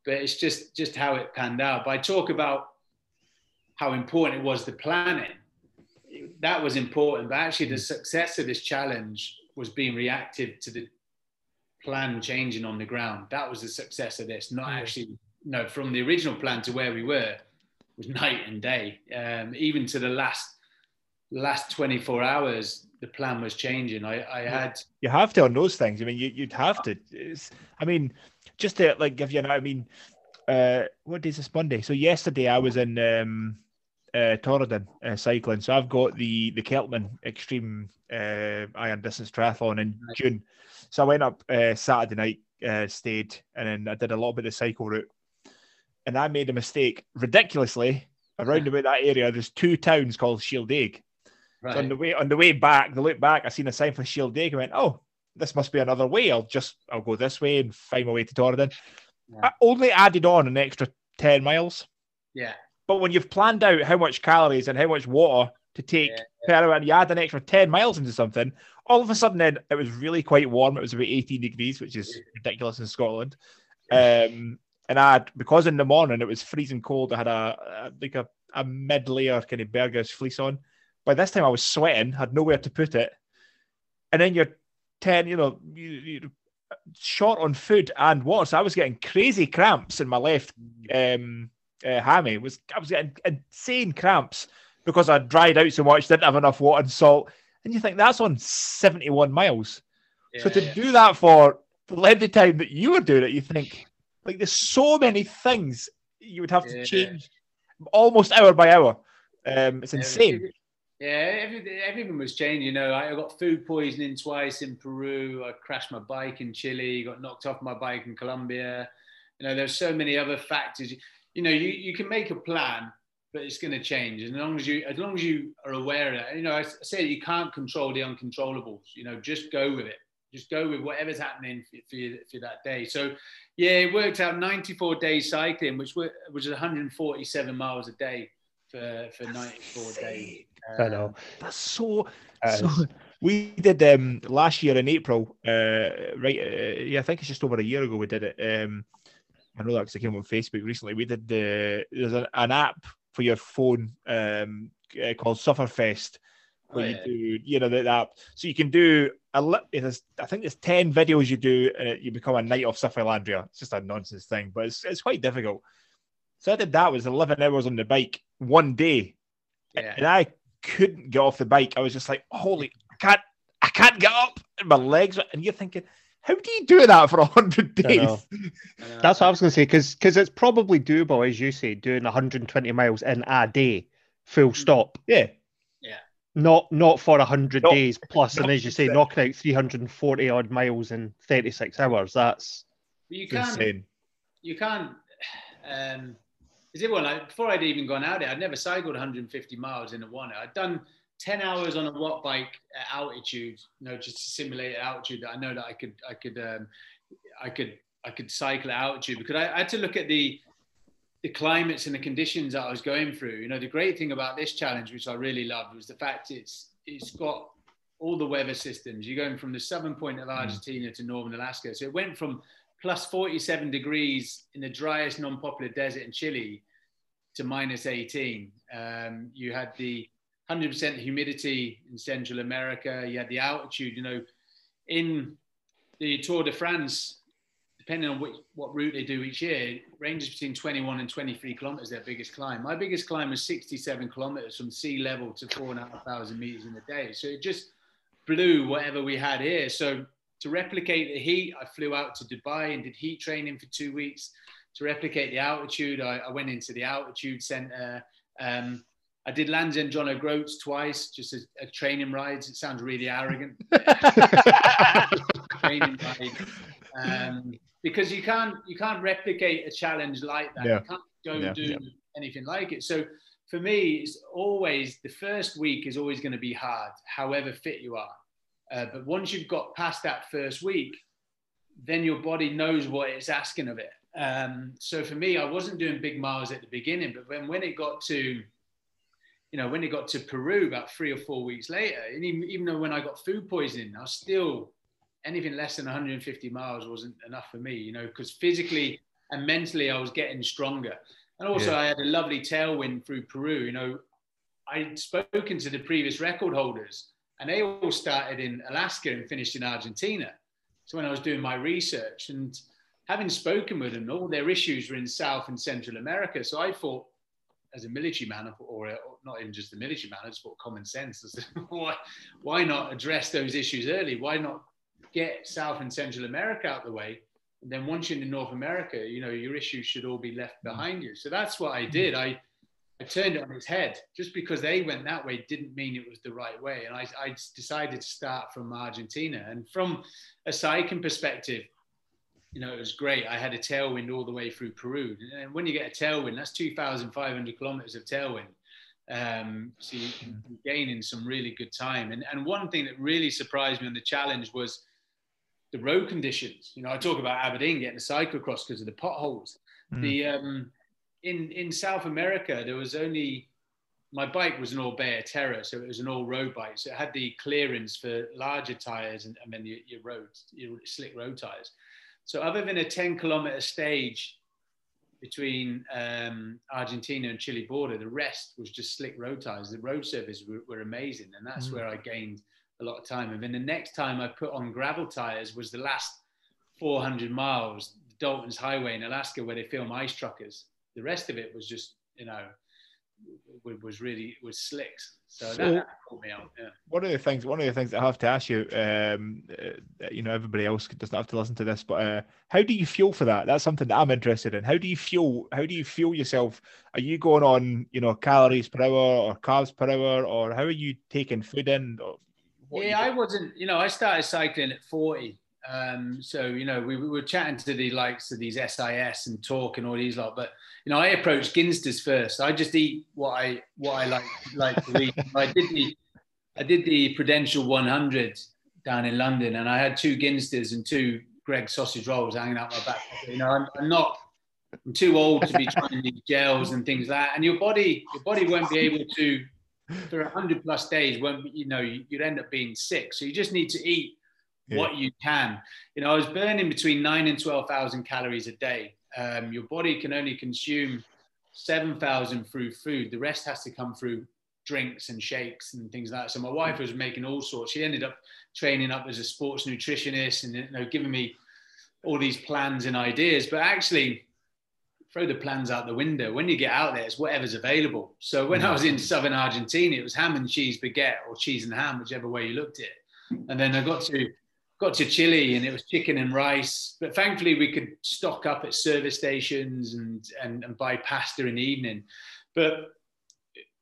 but it's just just how it panned out. But I talk about how important it was the planning. That was important, but actually the success of this challenge was being reactive to the plan changing on the ground. That was the success of this, not actually, no, from the original plan to where we were was night and day. Um, even to the last last 24 hours, the plan was changing. I, I had. You have to on those things. I mean, you, would have to. It's, I mean, just to like give you an, I mean, uh, what day is this Monday? So yesterday I was in um, uh, Torridon uh, cycling. So I've got the the Celtman Extreme uh, Iron Distance Triathlon in June. So I went up uh, Saturday night, uh, stayed, and then I did a little bit of cycle route. And I made a mistake ridiculously around about that area. There's two towns called Shieldaig. Right. So on the way on the way back, the look back, I seen a sign for Shield Shieldaig. I went, oh, this must be another way. I'll just I'll go this way and find my way to Torridon. Yeah. I only added on an extra ten miles. Yeah. But when you've planned out how much calories and how much water to take yeah, yeah. per hour, and you add an extra ten miles into something, all of a sudden then it was really quite warm. It was about 18 degrees, which is ridiculous in Scotland. Um, and I had, because in the morning it was freezing cold, I had a, a like a, a mid layer kind of Berghaus fleece on. By this time I was sweating, had nowhere to put it. And then you're 10, you know, you, you, short on food and water. So I was getting crazy cramps in my left um, uh, hammy. Was I was getting insane cramps because I dried out so much, didn't have enough water and salt. And you think that's on 71 miles. so to yeah. do that for the length of time that you were doing it, you think like there's so many things you would have to Yeah. change almost hour by hour. Um, it's insane. Yeah, everything, everything was changing. You know, I got food poisoning twice in Peru. I crashed my bike in Chile. Got knocked off my bike in Colombia. You know, there's so many other factors. You know, you, you can make a plan, but it's going to change. And as long as you as long as you are aware of it, you know, I say you can't control the uncontrollables. You know, just go with it. Just go with whatever's happening for, for, you, for that day. So, yeah, it worked out 94 days cycling, which were, which is 147 miles a day for, for 94 days. I know. Um, That's so. It so we did um last year in April. Uh, right. Uh, yeah, I think it's just over a year ago we did it. Um, I know that because I came on Facebook recently. We did the there's an, an app for your phone um uh, called Sufferfest where Oh, you do you know that app so you can do a li- there's, I think there's 10 videos you do and you become a knight of Sufferlandria. It's just a nonsense thing, but it's, it's quite difficult. So I did that was 11 hours on the bike one day yeah. and I couldn't get off the bike. I was just like, holy, I can't, I can't get up, and my legs. were- And you're thinking, how do you do that for a hundred I know. days? That's what I was going to say because it's probably doable, as you say, doing 120 miles in a day, full stop. Yeah, Yeah. Not not for 100 No, days plus, and as you say, knocking out 340 odd miles in 36 hours. That's you can't, insane. you can't. Um, is it well? Like, before I'd even gone out there, I'd never cycled 150 miles in a one. I'd done 10 hours on a watt bike at altitude, you know, just to simulate altitude that I know that I could, I could, um, I could, I could cycle at altitude because I, I had to look at the the climates and the conditions that I was going through. You know, the great thing about this challenge, which I really loved, was the fact it's it's got all the weather systems. You're going from the southern point of Argentina to northern Alaska. So it went from plus 47 degrees in the driest non-polar desert in Chile to minus 18. Um, you had the 100% humidity in Central America. You had the altitude. You know, in the Tour de France, depending on which, what route they do each year, ranges between 21 and 23 kilometers. Their biggest climb. My biggest climb was 67 kilometers from sea level to four and a half thousand meters in a day. So it just blew whatever we had here. So to replicate the heat, I flew out to Dubai and did heat training for two weeks. To replicate the altitude, I, I went into the altitude center. Um, I did Land's End to John o' Groats twice, just as a training rides. It sounds really arrogant. training. Um, because you can't you can't replicate a challenge like that. Yeah. You can't go Yeah, and do yeah. anything like it. So for me, it's always the first week is always going to be hard, however fit you are. Uh, but once you've got past that first week, then your body knows what it's asking of it. Um, so for me, I wasn't doing big miles at the beginning, but when when it got to you know, when it got to Peru about three or four weeks later, and even, even though when I got food poisoning, I was still anything less than 150 miles wasn't enough for me, you know, because physically and mentally I was getting stronger. And also Yeah. I had a lovely tailwind through Peru. You know, I'd spoken to the previous record holders and they all started in Alaska and finished in Argentina. So when I was doing my research and having spoken with them, all their issues were in South and Central America. So I thought, as a military man, I or not even just the military man, but common sense. Said, why, why not address those issues early? Why not get South and Central America out of the way? And then once you're in North America, you know, your issues should all be left mm. behind you. So that's what I mm. did. I, I turned it on its head. Just because they went that way didn't mean it was the right way. And I, I decided to start from Argentina. And from a cycling perspective, you know, it was great. I had a tailwind all the way through Peru. And when you get a tailwind, that's 2,500 kilometers of tailwind. Um, so you, you're gaining some really good time. And, and one thing that really surprised me on the challenge was the road conditions. You know, I talk about Aberdeen getting a cyclocross because of the potholes. Mm. The um, in in South America, there was only my bike was an Orbea Terra, so it was an all road bike. So it had the clearance for larger tires and, and then your, your road, your slick road tires. So other than a 10 kilometer stage between um, Argentina and Chile border, the rest was just slick road tires. The road surfaces were, were amazing, and that's Mm. where I gained a lot of time. And then the next time I put on gravel tires was the last 400 miles, Dalton's Highway in Alaska, where they film ice truckers. The rest of it was just, you know, was really was slicks. So, so that, me out. Yeah. One of the things, one of the things I have to ask you, um, uh, you know, everybody else doesn't have to listen to this, but uh, how do you feel for that? That's something that I'm interested in. How do you feel? How do you feel yourself? Are you going on, you know, calories per hour or carbs per hour, or how are you taking food in? yeah, I wasn't. You know, I started cycling at 40. Um, so you know, we, we, were chatting to the likes of these SIS and Torq and all these lot, but you know, I approached Ginsters first. I just eat what I what I like like to eat. I did the I did the Prudential 100 down in London, and I had two Ginsters and two Greggs sausage rolls hanging out my back. You know, I'm, I'm not. I'm too old to be trying these gels and things like that. And your body, your body won't be able to for 100 plus days. Won't you know? You'd end up being sick. So you just need to eat yeah. what you can. You know, I was burning between nine and 12,000 calories a day. Um, your body can only consume 7,000 through food. The rest has to come through drinks and shakes and things like that. So my wife was making all sorts. She ended up training up as a sports nutritionist and you know, giving me all these plans and ideas. But actually, throw the plans out the window. When you get out there, it's whatever's available. So when I was in southern Argentina, it was ham and cheese baguette or cheese and ham, whichever way you looked at it. And then I got to got to Chile and it was chicken and rice. But thankfully, we could stock up at service stations and, and, and buy pasta in the evening. But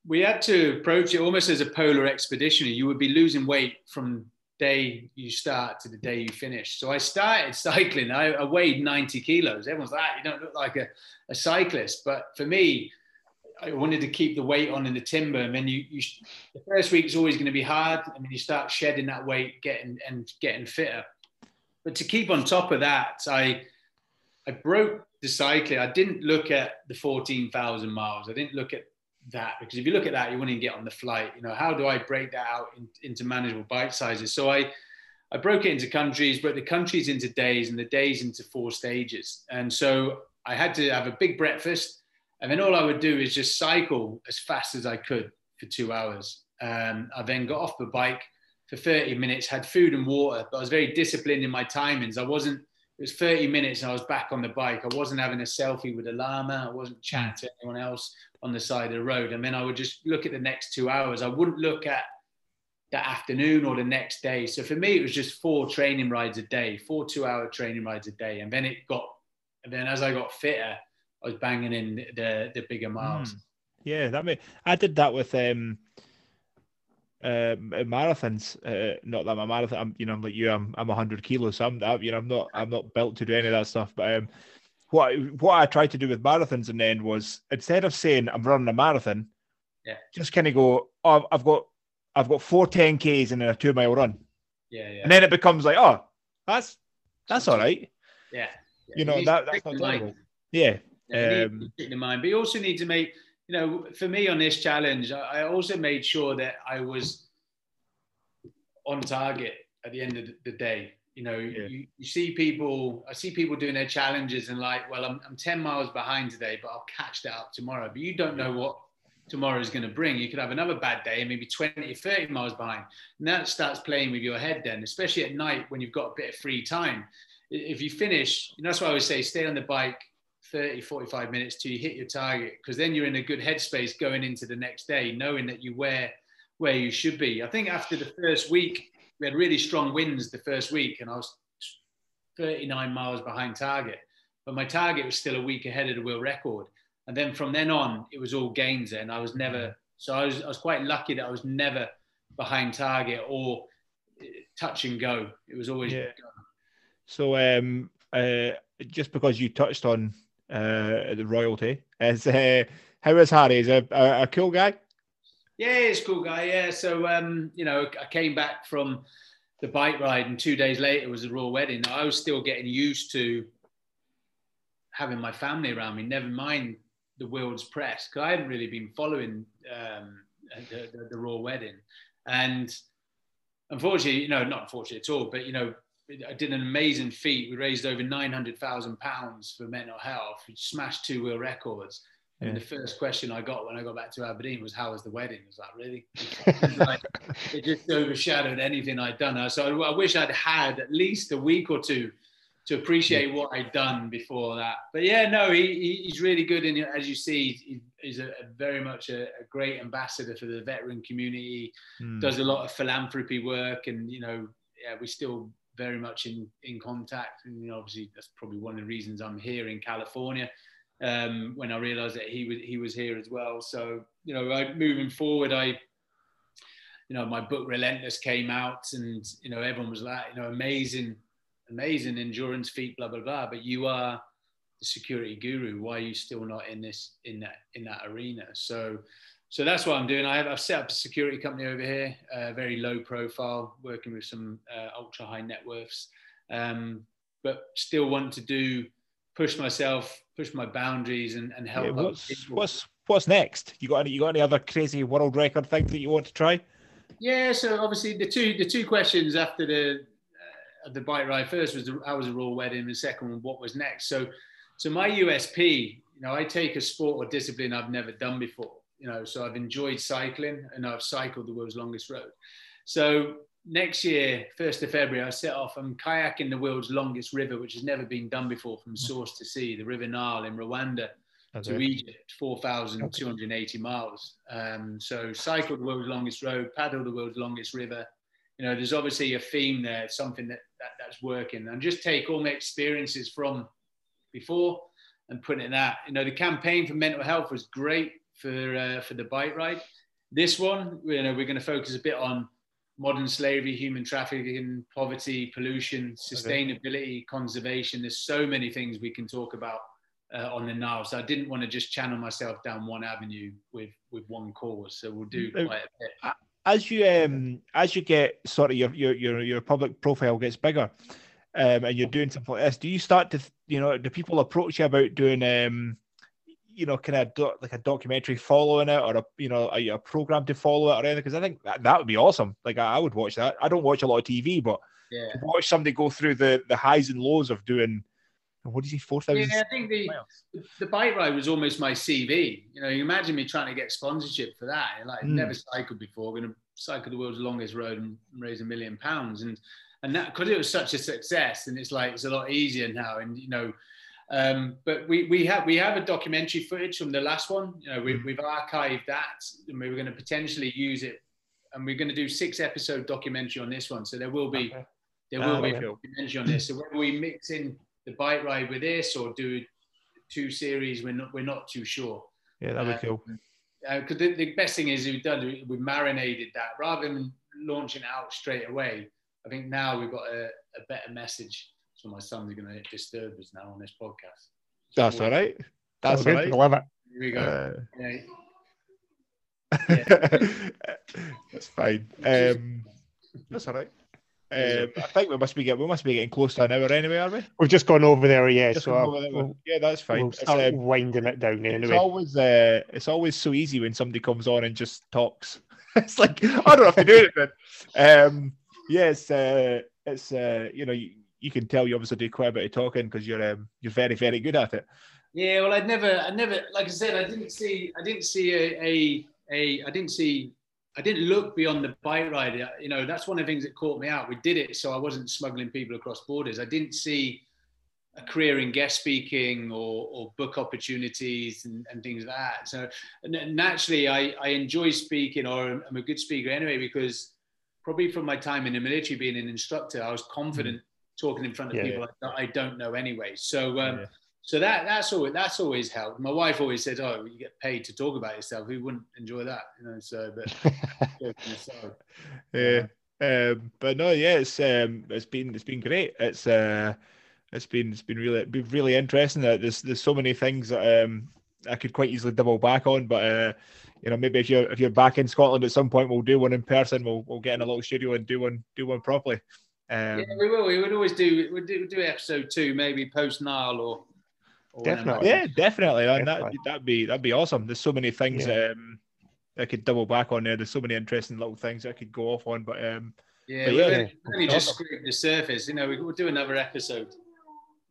we had to approach it almost as a polar expedition. You would be losing weight from day you start to the day you finish. So I started cycling. I, I weighed 90 kilos. Everyone's like, ah, you don't look like a, a cyclist. But for me, I wanted to keep the weight on in the timber. And then you, you the first week is always going to be hard. and then you start shedding that weight, getting and getting fitter. But to keep on top of that, I I broke the cycling. I didn't look at the 14,000 miles. I didn't look at that because if you look at that, you wouldn't get on the flight. You know, how do I break that out in, into manageable bite sizes? So I I broke it into countries, broke the countries into days and the days into four stages. And so I had to have a big breakfast and then all I would do is just cycle as fast as I could for two hours. Um, I then got off the bike for 30 minutes, had food and water, but I was very disciplined in my timings. I wasn't, it was 30 minutes and I was back on the bike. I wasn't having a selfie with a llama. I wasn't chatting to anyone else on the side of the road. And then I would just look at the next two hours. I wouldn't look at that afternoon or the next day. So for me, it was just four training rides a day, four two hour training rides a day. And then it got, and then as I got fitter, I was banging in the the bigger miles. Mm. Yeah, that mean I did that with um uh, marathons. Uh, not that I'm a marathon. I'm you know like you. I'm I'm 100 kilos. So I'm you know I'm not I'm not built to do any of that stuff. But um, what what I tried to do with marathons and then was instead of saying I'm running a marathon, yeah, just kind of go. Oh, I've got I've got four 10ks and then a two mile run. Yeah, yeah. And then it becomes like, oh, that's that's all right. Yeah. yeah. You know that that's not terrible. Yeah. Um, in mind, but you also need to make, you know, for me on this challenge, I also made sure that I was on target at the end of the day. You know, yeah. you, you see people, I see people doing their challenges and like, well, I'm, I'm 10 miles behind today, but I'll catch that up tomorrow. But you don't know what tomorrow is going to bring. You could have another bad day and maybe 20, 30 miles behind. And that starts playing with your head then, especially at night when you've got a bit of free time. If you finish, that's why I always say stay on the bike 30, 45 minutes till you hit your target, because then you're in a good headspace going into the next day, knowing that you where where you should be. I think after the first week, we had really strong winds the first week, and I was 39 miles behind target, but my target was still a week ahead of the world record. And then from then on, it was all gains, and I was never. So I was I was quite lucky that I was never behind target or touch and go. It was always. Yeah. So um, uh, just because you touched on uh, the royalty. Is uh, how is Harry? Is a, a, a cool guy? Yeah, he's a cool guy. Yeah. So um, you know, I came back from the bike ride, and two days later was the royal wedding. I was still getting used to having my family around me. Never mind the world's press, because I hadn't really been following um, the, the, the royal wedding, and unfortunately, you know, not unfortunately at all, but you know, I did an amazing feat. We raised over nine hundred thousand pounds for mental health. We smashed two world records. Yeah. And the first question I got when I got back to Aberdeen was, "How was the wedding?" I was like, "Really?" it, like, it just overshadowed anything I'd done. So I, I wish I'd had at least a week or two to appreciate what I'd done before that. But yeah, no, he, he's really good, and as you see, he, he's a, a very much a, a, great ambassador for the veteran community. Mm. Does a lot of philanthropy work, and you know, yeah, we're still very much in in contact. And you know, obviously, that's probably one of the reasons I'm here in California. Um, when I realised that he was he was here as well. So you know, I, moving forward, I you know, my book Relentless came out, and you know, everyone was like, you know, amazing amazing endurance feat, blah blah blah. But you are the security guru. Why are you still not in this in that in that arena? So so that's what I'm doing. I have, I've set up a security company over here, uh, very low profile, working with some uh, ultra high net worths, um, but still want to do push myself, push my boundaries, and, and help. Yeah, what's what's what's next? You got any you got any other crazy world record thing that you want to try? Yeah, so obviously the two the two questions after the the bike ride first was how was a royal wedding, and the second one, what was next. So, so my USP, you know, I take a sport or discipline I've never done before. You know, so I've enjoyed cycling, and I've cycled the world's longest road. So next year, first of February, I set off. I'm kayaking the world's longest river, which has never been done before, from source to sea, the River Nile in Rwanda. Okay. to Egypt, 4,280 miles. Um, so cycle the world's longest road, paddle the world's longest river, you know, there's obviously a theme there, something that, that that's working, and just take all my experiences from before and put it in that. You know, the campaign for mental health was great for uh, for the bike ride. This one, you know, we're going to focus a bit on modern slavery, human trafficking, poverty, pollution, sustainability, okay. conservation. There's so many things we can talk about uh, on the now. So I didn't want to just channel myself down one avenue with with one cause. So we'll do quite a bit as you um as you get sort of your your your, your public profile gets bigger um and you're doing something like this do you start to you know do people approach you about doing um you know kind of do, like a documentary following it or a you know a, a program to follow it or anything because i think that, that would be awesome like I, I, would watch that i don't watch a lot of tv but yeah. watch somebody go through the the highs and lows of doing what did he four thousand? Yeah, I think the the bike ride was almost my CV. You know, you imagine me trying to get sponsorship for that. Like, mm. never cycled before, going to cycle the world's longest road and raise a million pounds, and and that because it was such a success, and it's like it's a lot easier now. And you know, um, but we we have we have a documentary footage from the last one. You know, we, mm. we've archived that, and we were going to potentially use it, and we're going to do six episode documentary on this one. So there will be. Okay. There will oh, be a documentary on this. So whether we mix in the bike ride with this or do two series. We're not we're not too sure. Yeah, that'd be cool. Because uh, the, the, best thing is we've done we've marinated that rather than launching out straight away. I think now we've got a, a better message. So my sons are going to disturb us now on this podcast. So That's all right. That's all right. I love it. Here we go. Uh... Yeah. yeah. that's fine. Um, that's all right. Um, I think we must be getting we must be getting close to an hour anyway, are we? We've just gone over there, yeah. Just so there. We'll, yeah, that's fine. We'll start um, winding it down anyway. It's always uh, it's always so easy when somebody comes on and just talks. it's like I don't have to do anything. Um, yes, yeah, uh, it's uh, you know you, you, can tell you obviously do quite a bit of talking because you're um, you're very very good at it. Yeah, well, I'd never, I never, like I said, I didn't see, I didn't see a, a, a I didn't see I didn't look beyond the bike ride. You know, that's one of the things that caught me out. We did it so I wasn't smuggling people across borders. I didn't see a career in guest speaking or, or book opportunities and, and, things like that. So naturally, I, I enjoy speaking, or I'm a good speaker anyway, because probably from my time in the military, being an instructor, I was confident. Talking in front of yeah, people yeah. I, I, don't know anyway. So um, yeah so that that's always that's always helped. My wife always said, "Oh, you get paid to talk about yourself. Who wouldn't enjoy that?" You know. So, but yeah, um, but no, yeah, it's um, it's been it's been great. It's uh, it's been it's been really been really interesting. That there's there's so many things that um I could quite easily double back on, but uh, you know, maybe if you're if you're back in Scotland at some point, we'll do one in person. We'll we'll get in a little studio and do one do one properly. Um, yeah, we will. We would always do. We'd do, we'd do episode two, maybe post Nile or Definitely. Yeah, definitely. And that that'd be that'd be awesome. There's so many things yeah. um I could double back on there. There's so many interesting little things I could go off on. But um yeah, but yeah, only, only just scraped the surface. You know, we'll do another episode.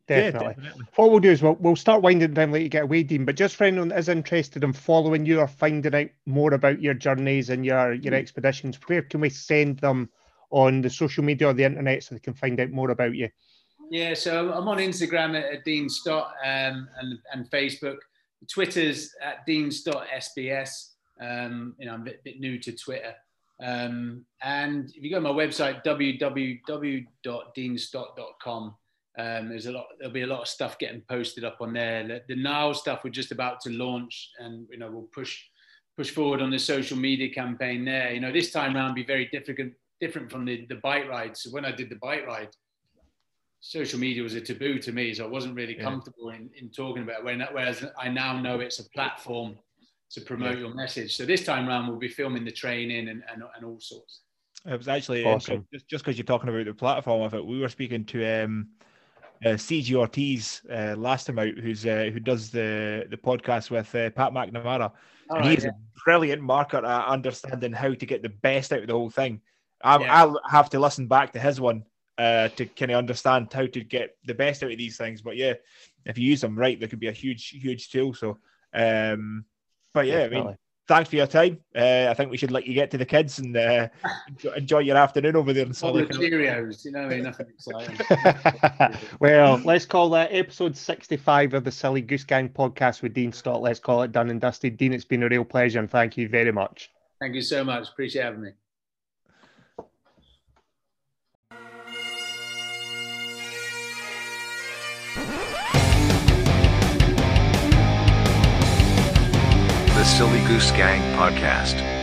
Definitely. Yeah, definitely. What we'll do is we'll, we'll start winding down let you get away, Dean. But just for anyone that is interested in following you or finding out more about your journeys and your your mm. expeditions, where can we send them on the social media or the internet so they can find out more about you? Yeah, so I'm on Instagram at, at Dean Stott um, and, and Facebook. Twitter's at dean.sbs. Um, you know, I'm a bit, bit new to Twitter. Um, and if you go to my website, www.deanstott.com, um, there's a lot. There'll be a lot of stuff getting posted up on there. The, the now stuff we're just about to launch, and you know we'll push push forward on the social media campaign there. You know, this time around be very different different from the the bike ride. So when I did the bike ride, social media was a taboo to me, so I wasn't really yeah. comfortable in, in talking about it. Whereas I now know it's a platform to promote yeah. your message. So this time around, we'll be filming the training and, and, and all sorts. It was actually awesome. just just because you're talking about the platform of it, we were speaking to um, uh, CG Ortiz uh, last time out, who's uh, who does the the podcast with uh, Pat McNamara, oh, and he's yeah. a brilliant marketer at understanding how to get the best out of the whole thing. I, will have to listen back to his one uh, to kind of understand how to get the best out of these things. But yeah, if you use them right, they could be a huge, huge tool. So, um, but yeah, Definitely. I mean, thanks for your time. Uh, I think we should let you get to the kids and uh, enjoy your afternoon over there in Solid. The Cheerios, you know, nothing exciting. well, let's call that episode 65 of the Silly Goose Gang podcast with Dean Stott. Let's call it done and dusted. Dean, it's been a real pleasure and thank you very much. Thank you so much. Appreciate having me. The Silly Goose Gang podcast.